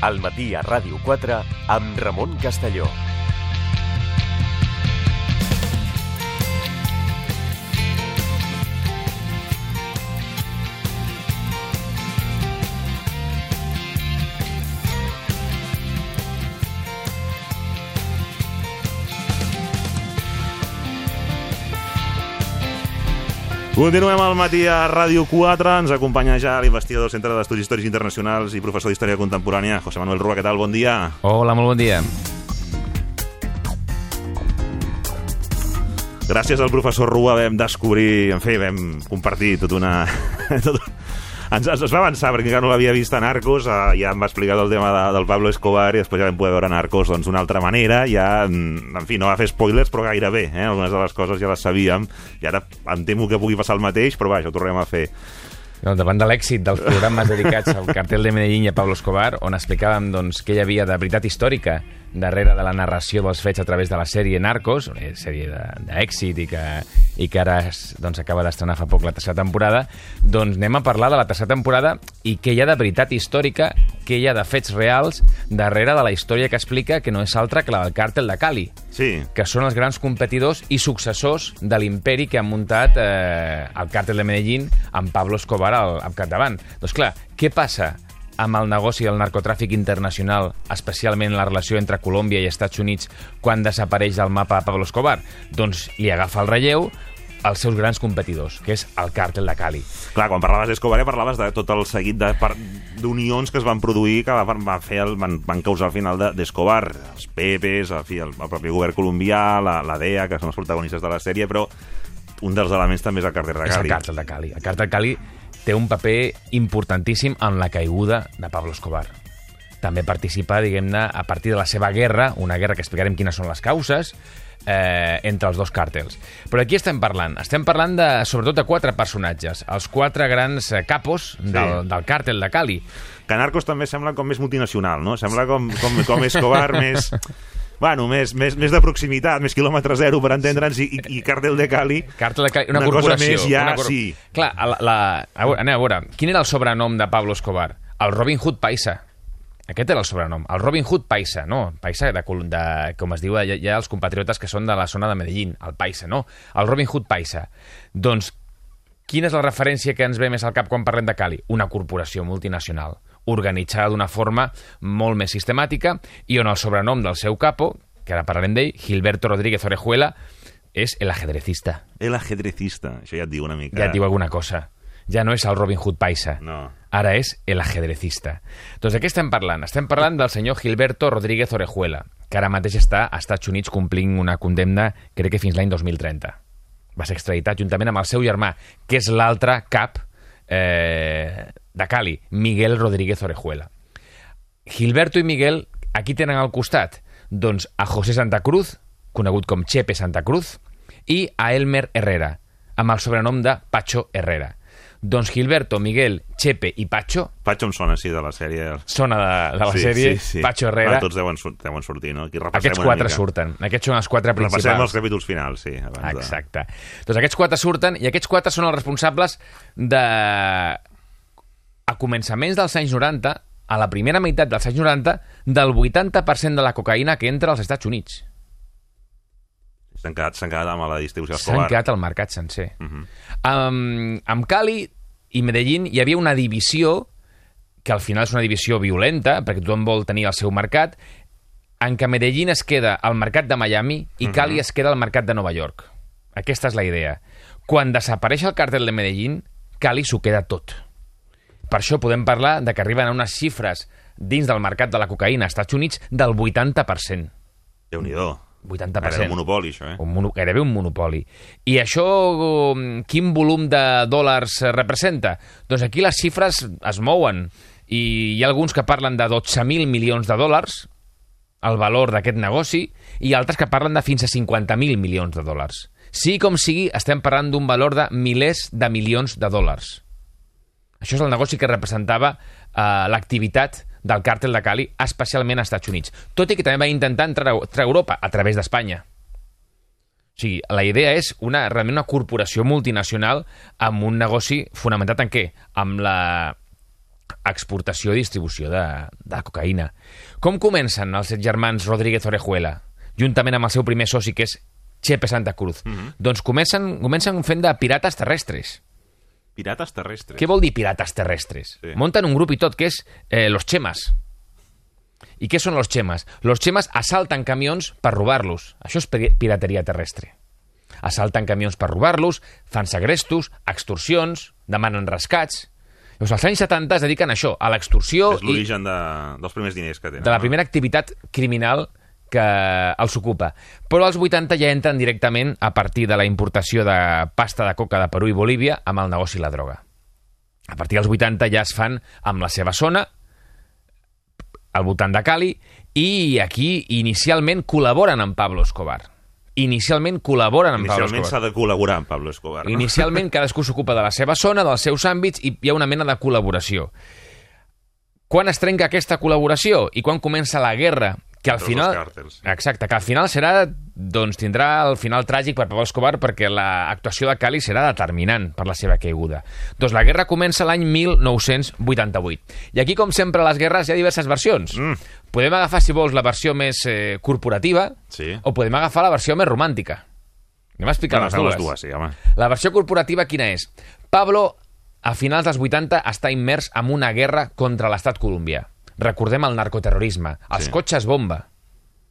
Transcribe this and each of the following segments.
al matí a Ràdio 4 amb Ramon Castelló. Continuem al matí a Ràdio 4. Ens acompanya ja l'investigador del Centre d'Estudis Històrics Internacionals i professor d'Història Contemporània, José Manuel Rua. Què tal? Bon dia. Hola, molt bon dia. Gràcies al professor Rua vam descobrir, en fi, vam compartir tota una... Tot, ens, es va avançar perquè encara no l'havia vist a Narcos eh, ja em va explicar el tema de, del Pablo Escobar i després ja vam poder veure Narcos doncs d'una altra manera ja, mm, en fi, no va fer spoilers però gairebé, eh? algunes de les coses ja les sabíem i ara em temo que pugui passar el mateix però vaja, ho tornem a fer No, davant de l'èxit dels programes dedicats al cartel de Medellín i a Pablo Escobar, on explicàvem doncs, què hi havia de veritat històrica darrere de la narració dels fets a través de la sèrie Narcos, una sèrie d'èxit i que, i que ara es, doncs, acaba d'estrenar fa poc la tercera temporada, doncs anem a parlar de la tercera temporada i què hi ha de veritat històrica, què hi ha de fets reals darrere de la història que explica que no és altra que la del càrtel de Cali, sí. que són els grans competidors i successors de l'imperi que han muntat eh, el càrtel de Medellín amb Pablo Escobar al, al capdavant. Doncs clar, què passa amb el negoci del narcotràfic internacional, especialment la relació entre Colòmbia i Estats Units, quan desapareix del mapa Pablo Escobar? Doncs li agafa el relleu els seus grans competidors, que és el càrtel de Cali. Clar, quan parlaves d'Escobar ja parlaves de tot el seguit de d'unions que es van produir que van, van, fer el, van, van causar el final de- d'Escobar, els Pepes, fi, el, el propi govern colombià, la, la DEA, que són els protagonistes de la sèrie, però un dels elements també és el càrtel de És el Cali. càrtel de Cali. El càrtel de Cali té un paper importantíssim en la caiguda de Pablo Escobar. També participa, diguem-ne, a partir de la seva guerra, una guerra que explicarem quines són les causes, eh, entre els dos càrtels. Però aquí estem parlant? Estem parlant de, sobretot de quatre personatges, els quatre grans eh, capos del, del càrtel de Cali. Que Narcos també sembla com més multinacional, no? Sembla com, com, com Escobar més... Bueno, més, més, més de proximitat, més quilòmetre zero per entendre'ns, i, i, i Càrtel de Cali... Càrtel de Cali, una, Una cosa corporació. més ja, una cor- sí. Clar, la, la, anem a veure, quin era el sobrenom de Pablo Escobar? El Robin Hood Paisa. Aquest era el sobrenom, el Robin Hood Paisa, no? Paisa, de, de, com es diu, hi ha, hi ha els compatriotes que són de la zona de Medellín, el Paisa, no? El Robin Hood Paisa. Doncs, quina és la referència que ens ve més al cap quan parlem de Cali? Una corporació multinacional, organitzada d'una forma molt més sistemàtica i on el sobrenom del seu capo, que ara parlarem d'ell, Gilberto Rodríguez Orejuela, és el ajedrecista. El ajedrecista, això ja et diu una mica... Ja et diu alguna cosa. Ja no és el Robin Hood Paisa. No. Ara és el ajedrecista. Doncs de què estem parlant? Estem parlant del senyor Gilberto Rodríguez Orejuela, que ara mateix està a Estats Units complint una condemna, crec que fins l'any 2030. Va ser extraditat juntament amb el seu germà, que és l'altre cap eh, de Cali, Miguel Rodríguez Orejuela. Gilberto i Miguel, aquí tenen al costat doncs a José Santa Cruz, conegut com Chepe Santa Cruz, i a Elmer Herrera, amb el sobrenom de Pacho Herrera. Doncs Gilberto, Miguel, Chepe i Pacho Pacho em sona així de la sèrie. són de, de la sèrie Pacho Herrera. Ah, tots deuen, deuen sortir, no? Aquí Aquests quatre mica. surten. Aquests són els quatre Repassem els principals. capítols finals, sí. Abans de... Exacte. Doncs aquests quatre surten i aquests quatre són els responsables de... A començaments dels anys 90, a la primera meitat dels anys 90, del 80% de la cocaïna que entra als Estats Units. S'han quedat, s'han quedat amb la distribució S'han escolar. quedat al mercat sencer. Uh -huh. amb, amb Cali i Medellín hi havia una divisió que al final és una divisió violenta, perquè tothom vol tenir el seu mercat, en què Medellín es queda al mercat de Miami i Cali es queda al mercat de Nova York. Aquesta és la idea. Quan desapareix el càrtel de Medellín, Cali s'ho queda tot. Per això podem parlar de que arriben a unes xifres dins del mercat de la cocaïna als Estats Units del 80%. Déu-n'hi-do. 80%. Era un monopoli, això, eh? Un mono, gairebé un monopoli. I això, um, quin volum de dòlars representa? Doncs aquí les xifres es mouen i hi ha alguns que parlen de 12.000 milions de dòlars, el valor d'aquest negoci, i altres que parlen de fins a 50.000 milions de dòlars. Sí com sigui, estem parlant d'un valor de milers de milions de dòlars. Això és el negoci que representava eh, l'activitat del càrtel de Cali, especialment als Estats Units. Tot i que també va intentar entrar a, Europa a través d'Espanya. O sigui, la idea és una, realment una corporació multinacional amb un negoci fonamentat en què? Amb la exportació i distribució de, de cocaïna. Com comencen els set germans Rodríguez Orejuela, juntament amb el seu primer soci, que és Chepe Santa Cruz? Mm -hmm. Doncs comencen, comencen fent de pirates terrestres. Pirates terrestres. Què vol dir pirates terrestres? Sí. Monten un grup i tot, que és eh, los Chemas. I què són los Chemas? Los Chemas assalten camions per robar-los. Això és pi- pirateria terrestre. Assalten camions per robar-los, fan segrestos, extorsions, demanen rescats... Llavors, als anys 70 es dediquen a això, a l'extorsió És i l'origen de, dels primers diners que tenen. de la no? primera activitat criminal que els ocupa. Però als 80 ja entren directament a partir de la importació de pasta de coca de Perú i Bolívia amb el negoci i la droga. A partir dels 80 ja es fan amb la seva zona, al voltant de Cali, i aquí inicialment col·laboren amb Pablo Escobar. Inicialment col·laboren amb Pablo Inicialment Escobar. s'ha de col·laborar amb Pablo Escobar. No? Inicialment cadascú s'ocupa de la seva zona, dels seus àmbits, i hi ha una mena de col·laboració. Quan es trenca aquesta col·laboració i quan comença la guerra, que al final... Exacte, que al final serà, doncs tindrà el final tràgic per Pablo Escobar perquè l'actuació de Cali serà determinant per la seva caiguda. Doncs la guerra comença l'any 1988. I aquí, com sempre, a les guerres hi ha diverses versions. Mm. Podem agafar, si vols, la versió més eh, corporativa Sí. o podem agafar la versió més romàntica. Anem a explicar Bueno, les dues. les dues, sí, home. La versió corporativa quina és? Pablo, a finals dels 80, està immers en una guerra contra l'estat colombià. Recordem el narcoterrorisme, els Sí. cotxes bomba,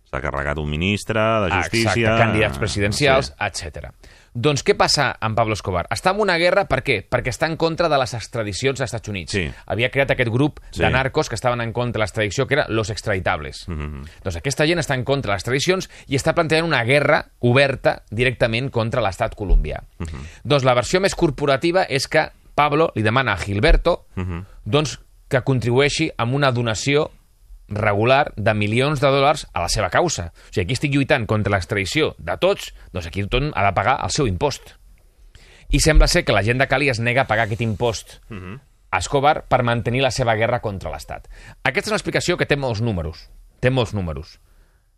S'ha carregat un ministre de justícia... Exacte, candidats presidencials, Sí. etc. Doncs què passa amb Pablo Escobar? Està en una guerra, per què? Perquè està en contra de les extradicions als Estats Units. Sí. Havia creat aquest grup Sí. de narcos que estaven en contra de l'extradició, que era los extraditables. Mm. -hmm. Doncs aquesta gent està en contra de les extradicions i està plantejant una guerra oberta directament contra l'estat colombià. Mm. -hmm. Doncs la versió més corporativa és que Pablo li demana a Gilberto Mhm. doncs, que contribueixi amb una donació regular de milions de dòlars a la seva causa. O sigui, aquí estic lluitant contra l'extradició de tots, doncs aquí tothom ha de pagar el seu impost. I sembla ser que la gent de Cali es nega a pagar aquest impost a Escobar per mantenir la seva guerra contra l'Estat. Aquesta és una explicació que té molts números. Té molts números.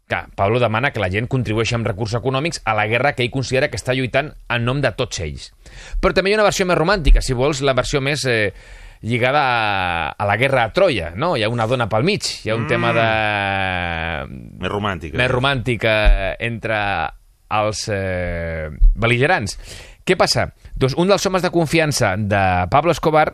Que Pablo demana que la gent contribueixi amb recursos econòmics a la guerra que ell considera que està lluitant en nom de tots ells. Però també hi ha una versió més romàntica, si vols, la versió més eh, lligada a, a la guerra a Troia, no? Hi ha una dona pel mig, hi ha un mm. tema de... Més romàntic. més romàntic eh, entre els eh, beligerants. Què passa? Doncs un dels homes de confiança de Pablo Escobar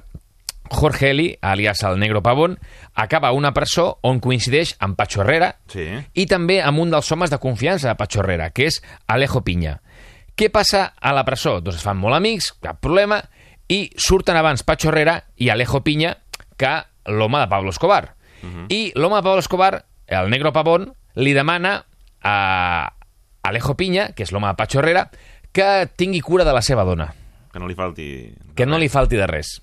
Jorge Eli, alias el Negro Pavón, acaba una presó on coincideix amb Pacho Herrera Sí. i també amb un dels homes de confiança de Pacho Herrera, que és Alejo Piña. Què passa a la presó? Doncs es fan molt amics, cap problema, i surten abans Pacho Herrera i Alejo Piña que l'home de Pablo Escobar. Uh -huh. I l'home de Pablo Escobar, el Negro Pavón, li demana a Alejo Piña, que és l'home de Pacho Herrera, que tingui cura de la seva dona, Que no li falti... que no li falti de res.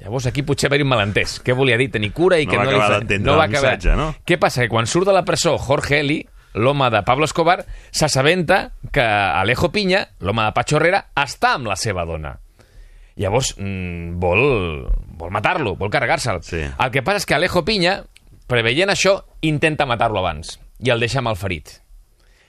Llavors aquí potser va haver un malentès. Què volia dir? Tenir cura i No que va no li acabar fa- d'entendre va el missatge, no? Què passa? Que quan surt de la presó Jorge Eli, l'home de Pablo Escobar, s'assabenta que Alejo Piña, l'home de Pacho Herrera, està amb la seva dona. Llavors mm, vol, vol matar-lo, vol carregar-se'l. Sí. El que passa és que Alejo Piña, preveient això, intenta matar-lo abans i el deixa malferit.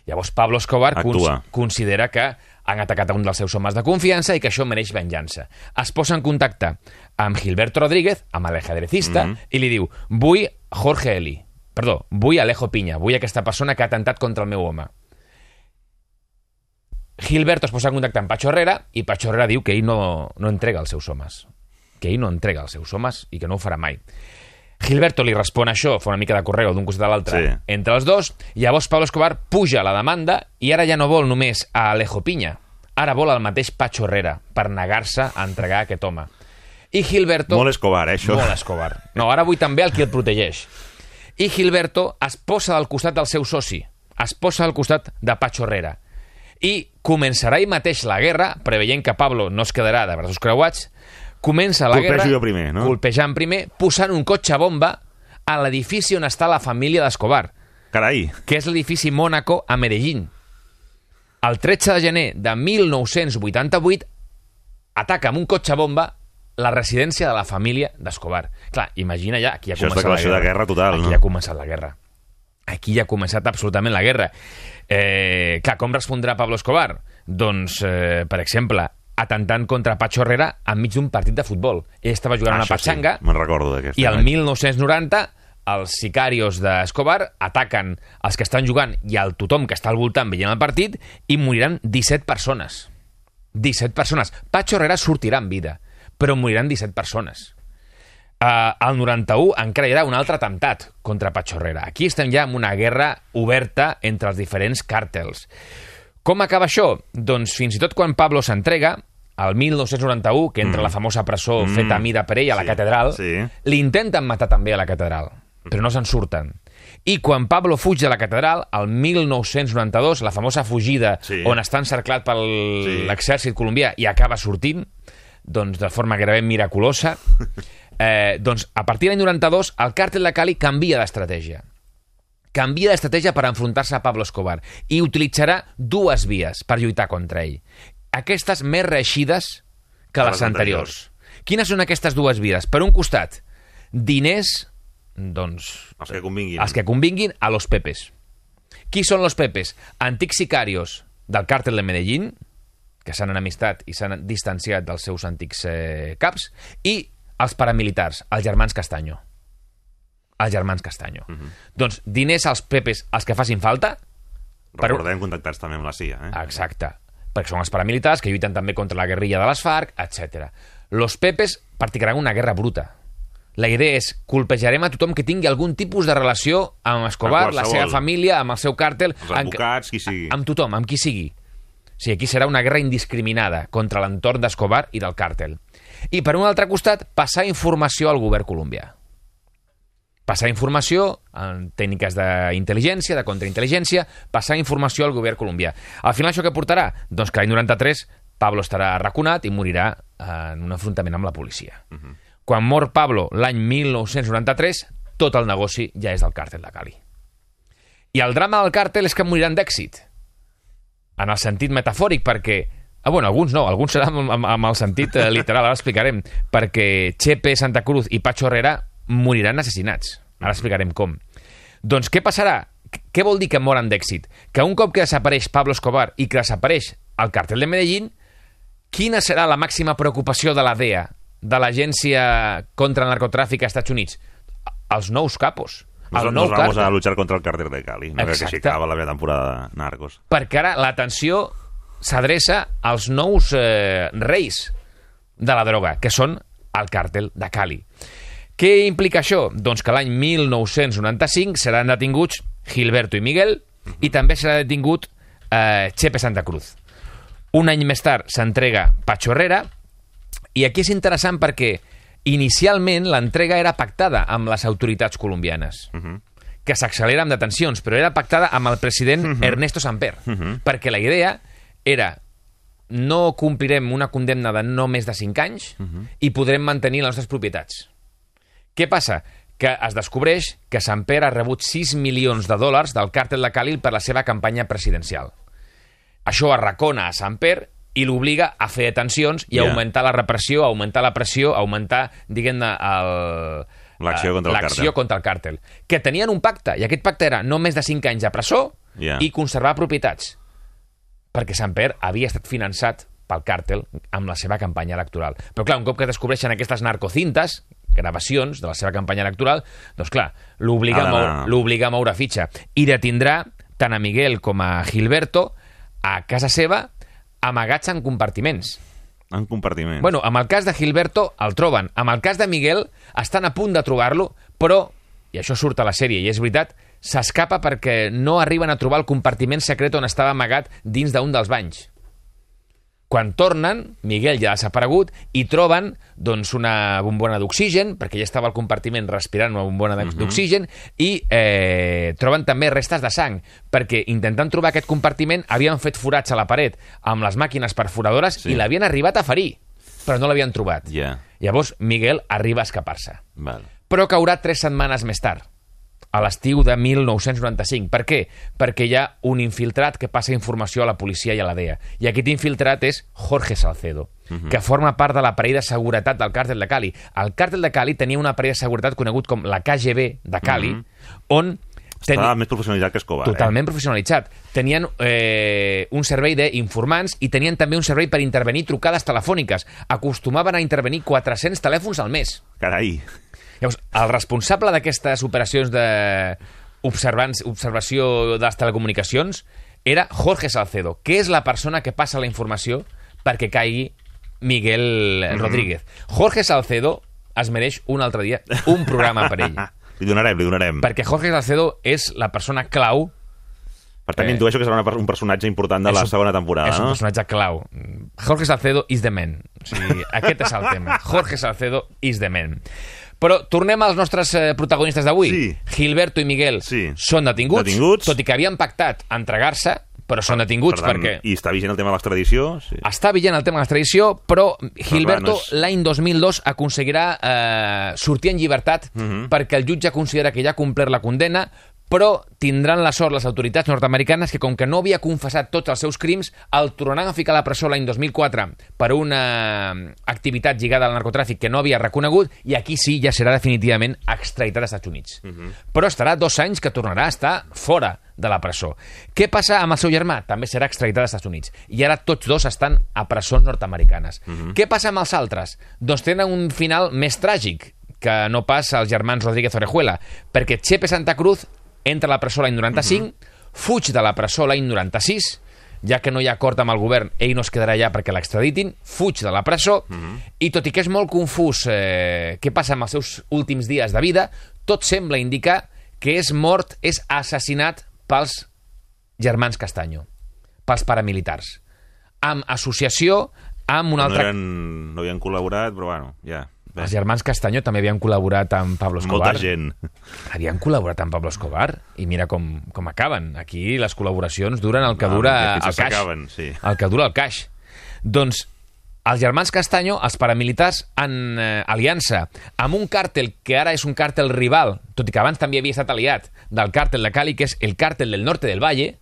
Llavors Pablo Escobar Actua. considera que han atacat a un dels seus homes de confiança i que això mereix venjança. Es posa en contacte amb Gilberto Rodríguez, amb l'ajedrecista, mm -hmm. i li diu, vull Jorge Eli, perdó, vull Alejo Piña, vull aquesta persona que ha atentat contra el meu home. Gilberto es posa en contacte amb Pacho Herrera i Pacho Herrera diu que ell no, no entrega els seus homes. Que ell no entrega els seus homes i que no ho farà mai. Gilberto li respon això, fa una mica de correu d'un costat a l'altre, Sí. entre els dos, i llavors Pablo Escobar puja la demanda i ara ja no vol només a Alejo Piña, ara vol el mateix Pacho Herrera per negar-se a entregar aquest home. I Gilberto... Molt Escobar, eh, això. Molt Escobar. No, ara vull també el qui el protegeix. I Gilberto es posa al costat del seu soci, es posa al costat de Pacho Herrera. I començarà ell mateix la guerra, preveient que Pablo no es quedarà de braços creuats, comença la Colpejo guerra... jo primer, no? Colpejant primer, posant un cotxe bomba a l'edifici on està la família d'Escobar, Carai, que és l'edifici Mónaco a Medellín. El 13 de gener de 1988 ataca amb un cotxe bomba la residència de la família d'Escobar. Clar, imagina ja, aquí ja ha Això començat la guerra. de guerra total, Aquí no? ja ha començat la guerra. Aquí ja ha començat absolutament la guerra. Eh, clar, com respondrà Pablo Escobar? Doncs, eh, per exemple, atentant contra Pacho Herrera enmig d'un partit de futbol. Ell estava jugant a una patxanga Sí, recordo i el imatge. 1990 els sicarios d'Escobar ataquen els que estan jugant i el tothom que està al voltant veient el partit i moriran 17 persones. 17 persones. Pacho Herrera sortirà en vida, però moriran 17 persones. Uh, al 91 encara hi ha un altre atemptat contra Pacho Herrera. Aquí estem ja en una guerra oberta entre els diferents càrtels. Com acaba això? Doncs fins i tot quan Pablo s'entrega, al 1991, que entra a la famosa presó Mm. feta a mida per ell a la Sí, catedral, sí. l'intenten matar també a la catedral, però no se'n surten. I quan Pablo fuig de la catedral, al 1992, la famosa fugida Sí. on està encerclat per Sí. l'exèrcit colombià i acaba sortint, doncs de forma gairebé miraculosa, eh, doncs a partir de l'any 92 el càrtel de Cali canvia d'estratègia. Canvia d'estratègia per enfrontar-se a Pablo Escobar i utilitzarà dues vies per lluitar contra ell. Aquestes més reeixides que les, les anteriors. Quines són aquestes dues vies? Per un costat, diners, doncs... Els que convinguin. Els que convinguin a los pepes. Qui són los pepes? Antics sicarios del càrtel de Medellín, que s'han enemistat i s'han distanciat dels seus antics eh, caps, i els paramilitars, els germans Castanyo. Els germans Castanyo. Doncs diners als pepes, els que facin falta, per- Recordem contactats també amb la CIA, eh? Exacte. Perquè són els paramilitars que lluiten també contra la guerrilla de les FARC, etc. Los pepes practicaran una guerra bruta. La idea és colpejarem a tothom que tingui algun tipus de relació amb Escobar, Amb la seva família, amb el seu càrtel... Els amb- advocats, qui sigui. Amb tothom, amb qui sigui. O sigui, aquí serà una guerra indiscriminada contra l'entorn d'Escobar i del càrtel. I per un altre costat, passar informació al govern colombià passar informació en tècniques d'intel·ligència, de contraintel·ligència, passar informació al govern colombià. Al final això què portarà? Doncs que l'any 93 Pablo estarà arraconat i morirà en un enfrontament amb la policia. Uh -huh. Quan mor Pablo l'any 1993, tot el negoci ja és del càrtel de Cali. I el drama del càrtel és que moriran d'èxit. En el sentit metafòric, perquè... Ah, bueno, alguns no, alguns seran amb, amb, amb el sentit eh, literal, ara explicarem. Perquè Chepe, Santa Cruz i Pacho Herrera moriran assassinats. Ara explicarem com. Doncs què passarà? Què vol dir que moren d'èxit? Que un cop que desapareix Pablo Escobar i que desapareix el càrtel de Medellín, quina serà la màxima preocupació de la DEA, de l'Agència contra el Narcotràfic als Estats Units? Els nous capos. Nos, el nos nou vamos càrtel. a luchar contra el cártel de Cali. No crec que així Exacte. acaba la meva temporada de Narcos. perquè ara l'atenció s'adreça als nous eh, reis de la droga, que són el càrtel de Cali. Què implica això? Doncs que l'any 1995 seran detinguts Gilberto i Miguel i també serà detingut eh, Chepe Santa Cruz. Un any més tard s'entrega Pacho Herrera i aquí és interessant perquè inicialment l'entrega era pactada amb les autoritats colombianes que s'accelera amb detencions, però era pactada amb el president Ernesto Samper, perquè la idea era no complirem una condemna de no més de 5 anys i podrem mantenir les nostres propietats. Què passa? Que es descobreix que Samper ha rebut 6 milions de dòlars del càrtel de Cali per la seva campanya presidencial. Això arracona a Samper i l'obliga a fer detencions i a Ja. augmentar la repressió, a augmentar la pressió, a augmentar, diguem-ne, el... L'acció eh, contra el càrtel. contra el càrtel. Que tenien un pacte, i aquest pacte era no més de 5 anys a presó Ja. i conservar propietats. Perquè Samper havia estat finançat pel càrtel amb la seva campanya electoral. Però clar, un cop que descobreixen aquestes narcocintes, gravacions de la seva campanya electoral, doncs clar, l'obliga a, Ha moure, d'anar. l'obliga a moure fitxa. I detindrà tant a Miguel com a Gilberto a casa seva amagats en compartiments. En compartiment. Bueno, amb el cas de Gilberto el troben. Amb el cas de Miguel estan a punt de trobar-lo, però, i això surt a la sèrie, i és veritat, s'escapa perquè no arriben a trobar el compartiment secret on estava amagat dins d'un dels banys. Quan tornen, Miguel ja ha desaparegut i troben doncs, una bombona d'oxigen, perquè ja estava al compartiment respirant una bombona Mhm. d'oxigen, i eh, troben també restes de sang, perquè intentant trobar aquest compartiment havien fet forats a la paret amb les màquines perforadores Sí. i l'havien arribat a ferir, però no l'havien trobat. Ja, Llavors Miguel arriba a escapar-se però caurà tres setmanes més tard, a l'estiu de 1995. Per què? Perquè hi ha un infiltrat que passa informació a la policia i a la DEA. I aquest infiltrat és Jorge Salcedo, que forma part de l'aparell de seguretat del càrtel de Cali. El càrtel de Cali tenia un aparell de seguretat conegut com la KGB de Cali, on Estava més professionalitzat que Escobar. Totalment professionalitzat. Tenien eh, un servei d'informants i tenien també un servei per intervenir trucades telefòniques. Acostumaven a intervenir 400 telèfons al mes. Eh? Carai. Llavors, el responsable d'aquestes operacions de observació de les telecomunicacions era Jorge Salcedo, que és la persona que passa la informació perquè caigui Miguel Mhm. Rodríguez. Jorge Salcedo es mereix un altre dia un programa per ell. Li donarem, li donarem. perquè Jorge Salcedo és la persona clau Per tant, eh, intueixo que serà una, un personatge important de És la un- segona temporada, és un no? personatge clau. Jorge Salcedo is the man. O sigui, aquest és el tema. Jorge Salcedo is the man. Però tornem als nostres eh, protagonistes d'avui. Sí. Gilberto i Miguel Sí. són detinguts, Detinguts. tot i que havien pactat entregar-se, però són detinguts Per tant, perquè I està vigent el tema de l'extradició? Sí. està vigent el tema de l'extradició, però Gilberto no és- l'any 2002 aconseguirà eh, sortir en llibertat Mhm. perquè el jutge considera que ja ha complert la condena, però tindran la sort les autoritats nord-americanes que com que no havia confessat tots els seus crims, el tornaran a ficar a la presó l'any 2004 per una eh, activitat lligada al narcotràfic que no havia reconegut i aquí sí ja serà definitivament extraditat als Estats Units. Però estarà dos anys que tornarà a estar fora de la presó. Què passa amb el seu germà? També serà extraditat als Estats Units. I ara tots dos estan a presons nord-americanes. Què passa amb els altres? Doncs tenen un final més tràgic que no pas als germans Rodríguez Orejuela, perquè Chepe Santa Cruz entra a la presó l'any 95, fuig de la presó l'any 96, ja que no hi ha acord amb el govern, ell no es quedarà allà perquè l'extraditin, fuig de la presó, i tot i que és molt confús eh, què passa amb els seus últims dies de vida, tot sembla indicar que és mort, és assassinat pels germans Castanyo, pels paramilitars, amb associació amb un No, altre... eren, no havien col·laborat, però bueno, ja. Bé. Els germans Castanyo també havien col·laborat amb Pablo Escobar. Molta gent. Havien col·laborat amb Pablo Escobar i mira com, com acaben. Aquí les col·laboracions duren el que Ah, dura el caix. s'acaben, sí. El que dura el caix. Doncs els germans Castanyo, els paramilitars, en eh, aliança amb un càrtel que ara és un càrtel rival, tot i que abans també havia estat aliat del càrtel de Cali, que és el càrtel del norte del Valle,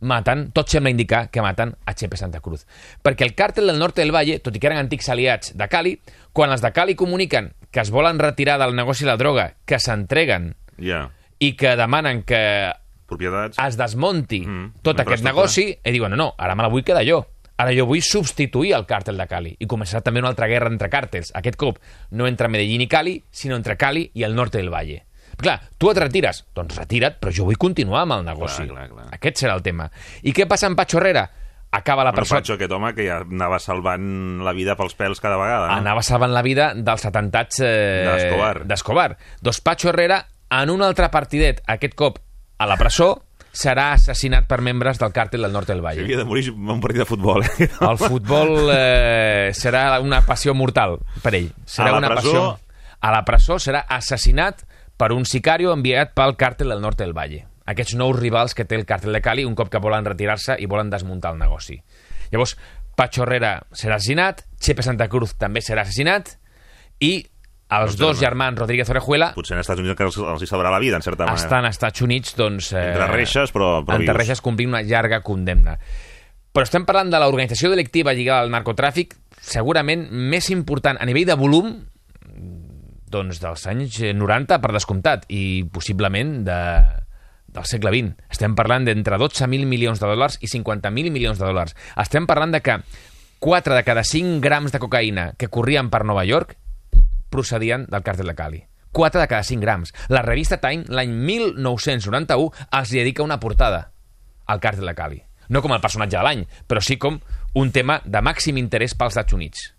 maten, tot sembla indicar que maten a Chepe Santa Cruz. Perquè el càrtel del norte del Valle, tot i que eren antics aliats de Cali, quan els de Cali comuniquen que es volen retirar del negoci de la droga, que s'entreguen Ja. i que demanen que Propietats. es desmonti Mm, tot aquest negoci, i diuen, no, no, ara me la vull quedar jo. Ara jo vull substituir el càrtel de Cali. I començarà també una altra guerra entre càrtels. Aquest cop no entre Medellín i Cali, sinó entre Cali i el norte del Valle. Clar, tu et retires. Doncs retira't, però jo vull continuar amb el negoci. Clar, clar, clar. Aquest serà el tema. I què passa amb Patxo Herrera? Acaba la Bueno, presó... Patxo, aquest home que ja anava salvant la vida pels pèls cada vegada. No? anava salvant la vida dels atentats eh, D'Escobar. Doncs Patxo Herrera, en un altre partidet, aquest cop a la presó, serà assassinat per membres del càrtel del Norte del Valle. Havia de morir en un partit de futbol. Eh? El futbol eh, serà una passió mortal per ell. Serà A la una presó- passió... A la presó serà assassinat per un sicario enviat pel càrtel del Norte del Valle. Aquests nous rivals que té el càrtel de Cali un cop que volen retirar-se i volen desmuntar el negoci. Llavors, Pacho Herrera serà assassinat, Chepe Santa Cruz també serà assassinat i els Doncs dos germà. germans Rodríguez Orejuela Potser en Estats Units encara els, els hi salvarà la vida, en certa manera. estan als Estats Units doncs, eh, Entre reixes, però- però entre vius. reixes complint una llarga condemna. Però estem parlant de l'organització delictiva lligada al narcotràfic segurament més important a nivell de volum doncs dels anys 90 per descomptat i possiblement de, del segle XX. Estem parlant d'entre 12.000 milions de dòlars i 50.000 milions de dòlars. Estem parlant de que 4 de cada 5 grams de cocaïna que corrien per Nova York procedien del càrtel de Cali. 4 de cada 5 grams. La revista Time, l'any 1991, els dedica una portada al càrtel de Cali. No com el personatge de l'any, però sí com un tema de màxim interès pels Estats Units.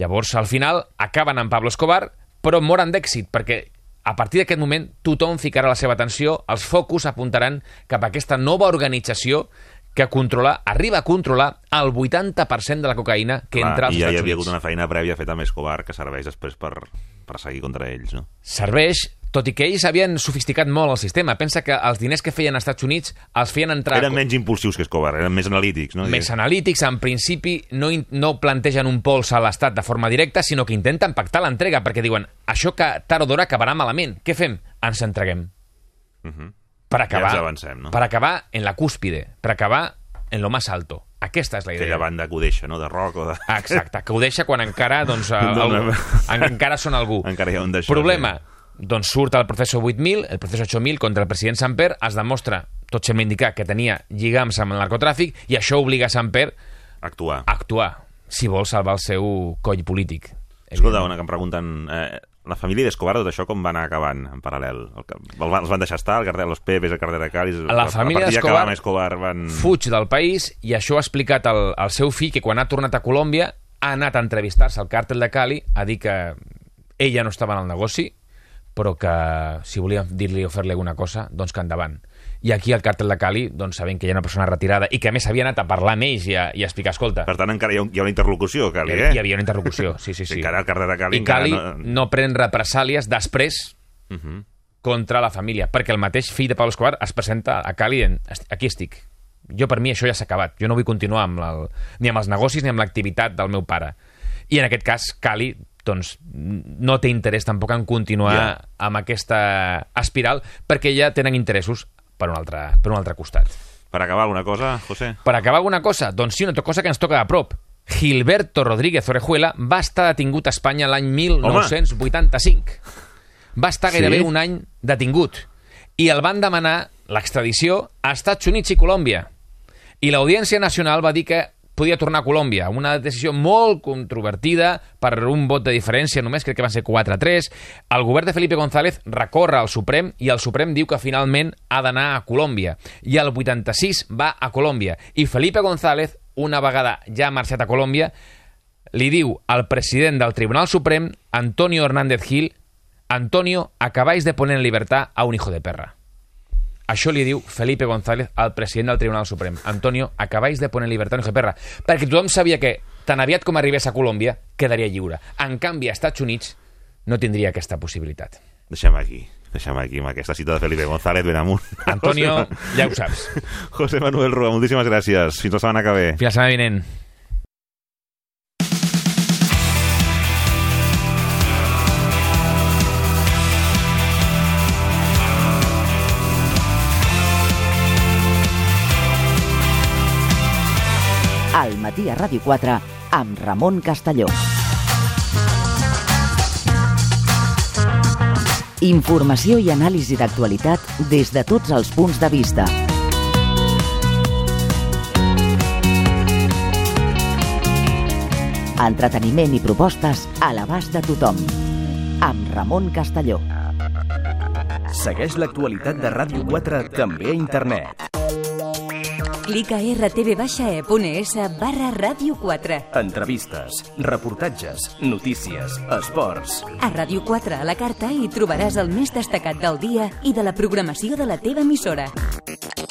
Llavors, al final, acaben amb Pablo Escobar, però moren d'èxit, perquè a partir d'aquest moment tothom ficarà la seva atenció, els focus apuntaran cap a aquesta nova organització que controla, arriba a controlar el 80% de la cocaïna que Clar, entra als I ja hi Estats havia Units. hagut una feina prèvia feta amb Escobar que serveix després per, per seguir contra ells, no? Serveix, tot i que ells havien sofisticat molt el sistema. Pensa que els diners que feien als Estats Units els feien entrar... Eren menys impulsius que Escobar, eren més analítics, no? més analítics, en principi no, no plantegen un pols a l'Estat de forma directa, sinó que intenten pactar l'entrega, perquè diuen, això que tard o d'hora acabarà malament. Què fem? Ens entreguem. Mhm. Per acabar, ens avancem, no? per acabar en la cúspide, per acabar en lo más alto. Aquesta és la idea. Aquella banda que ho deixa, no? De rock o de... Exacte, que ho deixa quan encara, doncs, el, No, no. en- encara són algú. Encara hi ha un d'això. Problema, doncs surt el procés 8.000, el procés 8.000 contra el president Samper, es demostra, tot sembla indicar, que tenia lligams amb el narcotràfic i això obliga Samper Actuar. a actuar si vol salvar el seu coll polític. Escolta, una que em pregunten... Eh, la família d'Escobar, tot això com va anar acabant en paral·lel? El, el, van- els van deixar estar, el carrer de los Pepes, el carrer de Cáliz... La família a partir d'Escobar d'Escobar... Escobar van... fuig del país i això ha explicat el, el seu fill que quan ha tornat a Colòmbia ha anat a entrevistar-se al càrtel de Cali a dir que ella no estava en el negoci però que si volien dir-li o fer-li alguna cosa, doncs que endavant. I aquí al càrtel de Cali, doncs sabent que hi ha una persona retirada i que a més havia anat a parlar amb ells i a, i a explicar, escolta, Per tant, encara hi ha, un, hi ha una interlocució, Cali, hi, eh? hi havia una interlocució, sí, sí, sí. Encara el carrer de Cali I Cali no- no... pren represàlies després Uh -huh. contra la família, perquè el mateix fill de Pablo Escobar es presenta a Cali en "Est- aquí estic. Jo, per mi, això ja s'ha acabat. Jo no vull continuar amb el, ni amb els negocis ni amb l'activitat del meu pare. I en aquest cas, Cali doncs, no té interès tampoc en continuar Ja. amb aquesta espiral perquè ja tenen interessos per un altre, per un altre costat. Per acabar alguna cosa, José? Per acabar alguna cosa, doncs sí, una altra cosa que ens toca a prop. Gilberto Rodríguez Orejuela va estar detingut a Espanya l'any 1985. Va estar gairebé Sí? un any detingut. I el van demanar l'extradició a Estats Units i Colòmbia. I l'Audiència Nacional va dir que podia tornar a Colòmbia. Una decisió molt controvertida per un vot de diferència, només crec que van ser 4-3. El govern de Felipe González recorre al Suprem i el Suprem diu que finalment ha d'anar a Colòmbia. I el 86 va a Colòmbia. I Felipe González, una vegada ja marxat a Colòmbia, li diu al president del Tribunal Suprem, Antonio Hernández Gil, Antonio, acabáis de poner en libertad a un hijo de perra. Això li diu Felipe González al president del Tribunal Suprem. Antonio, acabáis de poner en libertad a perra. Perquè tothom sabia que tan aviat com arribés a Colòmbia, quedaria lliure. En canvi, a Estats Units no tindria aquesta possibilitat. Deixem aquí. Deixem aquí amb aquesta cita de Felipe González ben amunt. Antonio, ja ho saps. José Manuel Rua, moltíssimes gràcies. Fins la setmana que ve. Fins la setmana vinent. Ràdio 4 amb Ramon Castelló. Informació i anàlisi d'actualitat des de tots els punts de vista. Entreteniment i propostes a l'abast de tothom. Amb Ramon Castelló. Segueix l'actualitat de Ràdio 4 també a internet. Clica rtv-e.es barra ràdio 4. Entrevistes, reportatges, notícies, esports. A Ràdio 4 a la carta hi trobaràs el més destacat del dia i de la programació de la teva emissora.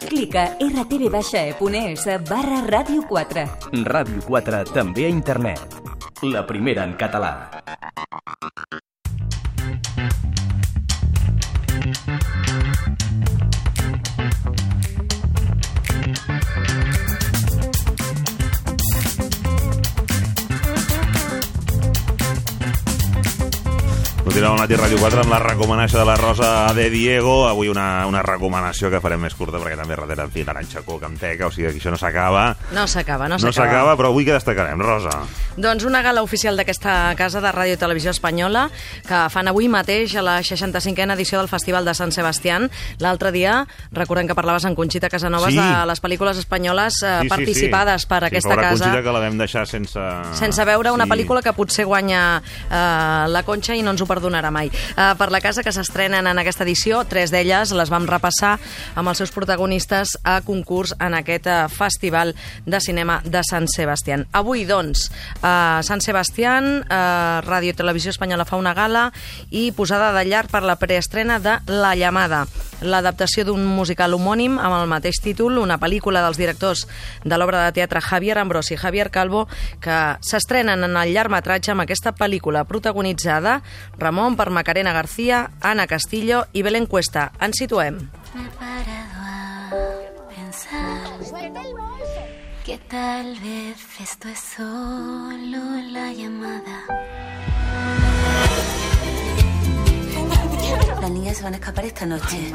Clica rtv-e.es barra ràdio 4. Ràdio 4 també a internet. La primera en català. Continuem al matí Ràdio 4 amb la recomanació de la Rosa de Diego. Avui una, una recomanació que farem més curta perquè també darrere, en fi, taranxa, coca, amb teca, o sigui que això no s'acaba. No s'acaba, no No s'acaba. s'acaba, però avui què destacarem, Rosa? Doncs una gala oficial d'aquesta casa de Ràdio i Televisió Espanyola que fan avui mateix a la 65a edició del Festival de Sant Sebastián. L'altre dia, recordem que parlaves amb Conxita Casanovas Sí. de les pel·lícules espanyoles eh, participades per sí, aquesta pobra casa. Conxita que la vam deixar sense... sense veure una Sí. pel·lícula que potser guanya eh, la Conxa i no ens ho perdonarà mai. Eh, per la casa que s'estrenen en aquesta edició, tres d'elles les vam repassar amb els seus protagonistes a concurs en aquest eh, Festival de Cinema de Sant Sebastián. Avui, doncs, a Sant Sebastián, eh, Ràdio i Televisió Espanyola fa una gala i posada de llarg per la preestrena de La Llamada, l'adaptació d'un musical homònim amb el mateix títol, una pel·lícula dels directors de l'obra de teatre Javier Ambrós i Javier Calvo, que s'estrenen en el llargmetratge amb aquesta pel·lícula protagonitzada Ramon per Macarena García, Ana Castillo i Belén Cuesta. Ens situem. Me he parado a pensar que tal vez esto es solo la llamada. Las niñas se van a escapar esta noche.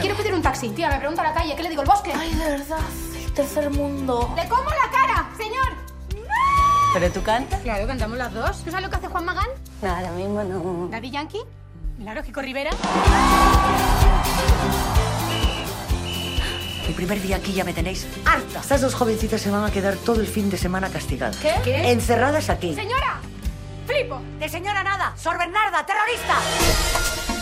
Quiero pedir un taxi. Tía, me pregunta la calle. ¿Qué le digo? ¿El bosque? Ay, de verdad. Tercer mundo. ¡Le como la cara, señor! ¿Pero tú cantas? Claro, cantamos las dos. ¿Tú sabes lo que hace Juan Magán? No, ahora mismo no. ¿Daddy Yankee? Lógico Rivera. El primer día aquí ya me tenéis harta. Estas dos jovencitas se van a quedar todo el fin de semana castigadas. ¿Qué? ¿Qué? Encerradas aquí. ¡Señora! ¡Flipo! ¡De señora nada! ¡Sor Bernarda, terrorista!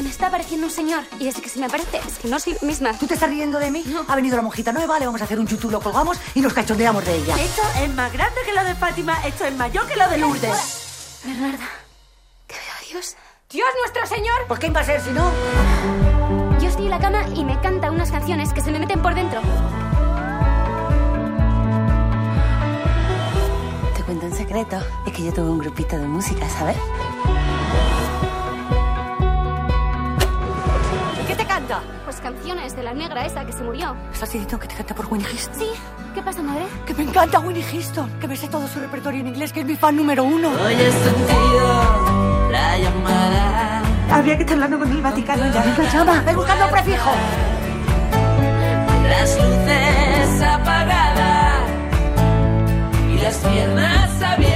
Se me está apareciendo un señor y desde que se me aparece es que no soy misma. ¿Tú te estás riendo de mí? Ha venido la monjita nueva, le vamos a hacer un chutú, lo colgamos y nos cachondeamos de ella. Esto es más grande que lo de Fátima, esto es mayor que lo de Lourdes. Bernarda, que veo a Dios. ¡Dios nuestro Señor! ¿Por quién va a ser si no? Yo estoy en la cama y me canta unas canciones que se me meten por dentro. Te cuento un secreto, es que yo tuve un grupito de música, ¿sabes? Canta? Pues canciones de la negra esa que se murió. ¿Estás diciendo que te canta por Winnie Houston? Sí. ¿Qué pasa, madre? Que me encanta Winnie Houston, que me sé todo su repertorio en inglés, que es mi fan número uno. Hoy he sentido la llamada. Habría que estar hablando con el Vaticano ya. la llama? ¡Ven buscando un prefijo! Las luces apagadas y las piernas abiertas.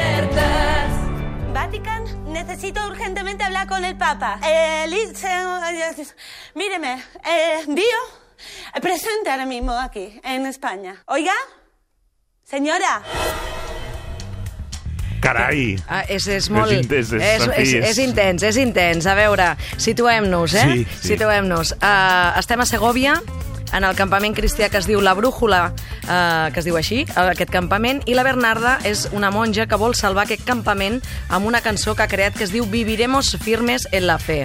Necesito urgentemente hablar con el Papa. Eh, eh, míreme, eh, Dio, presente ahora mismo aquí, en España. Oiga, señora. Carai! Ah, és, és molt... És intens, és- és, és, és- és intens, és intens. A veure, situem-nos, eh? Sí, sí. Situem-nos. Uh, estem a Segovia, en el campament cristià que es diu La Brújula, uh, que es diu així, eh, aquest campament, i la Bernarda és una monja que vol salvar aquest campament amb una cançó que ha creat que es diu Viviremos firmes en la fe.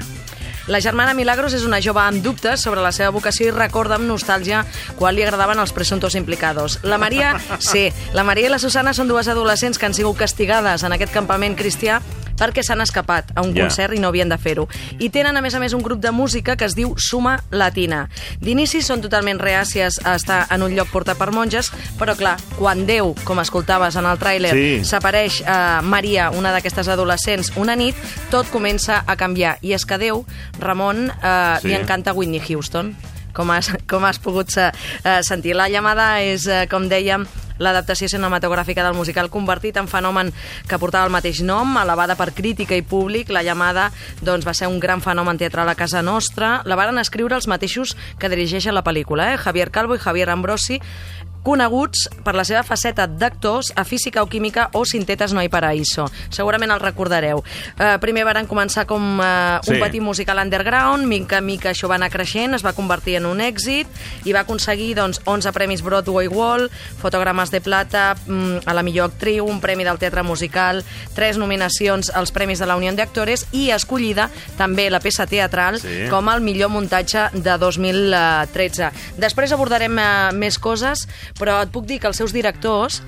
La germana Milagros és una jove amb dubtes sobre la seva vocació i recorda amb nostàlgia quan li agradaven els presumptos implicados. La Maria, sí, la Maria i la Susana són dues adolescents que han sigut castigades en aquest campament cristià perquè s'han escapat a un Ja. concert i no havien de fer-ho. I tenen, a més a més, un grup de música que es diu Suma Latina. D'inici són totalment reàcies a estar en un lloc portat per monges, però clar, quan Déu, com escoltaves en el tràiler, Sí. s'apareix a Maria, una d'aquestes adolescents, una nit, tot comença a canviar. I és que Déu, Ramon, eh, Sí. li encanta Whitney Houston, com has, com has pogut eh, sentir. La llamada és, eh, com dèiem, l'adaptació cinematogràfica del musical convertit en fenomen que portava el mateix nom, elevada per crítica i públic. La llamada doncs, va ser un gran fenomen teatral a casa nostra. La varen escriure els mateixos que dirigeixen la pel·lícula, eh? Javier Calvo i Javier Ambrosi, coneguts per la seva faceta d'actors a Física o Química o Sintetes no hay paraíso. Segurament el recordareu. Eh, primer varen començar com eh, un Sí. petit musical underground, mica en mica això va anar creixent, es va convertir en un èxit i va aconseguir doncs, 11 premis Broadway Wall, fotogrames de plata mm, a la millor actriu, un premi del teatre musical, tres nominacions als Premis de la Unió d'Actores i escollida també la peça teatral Sí. com el millor muntatge de 2013. Després abordarem eh, més coses, però et puc dir que els seus directors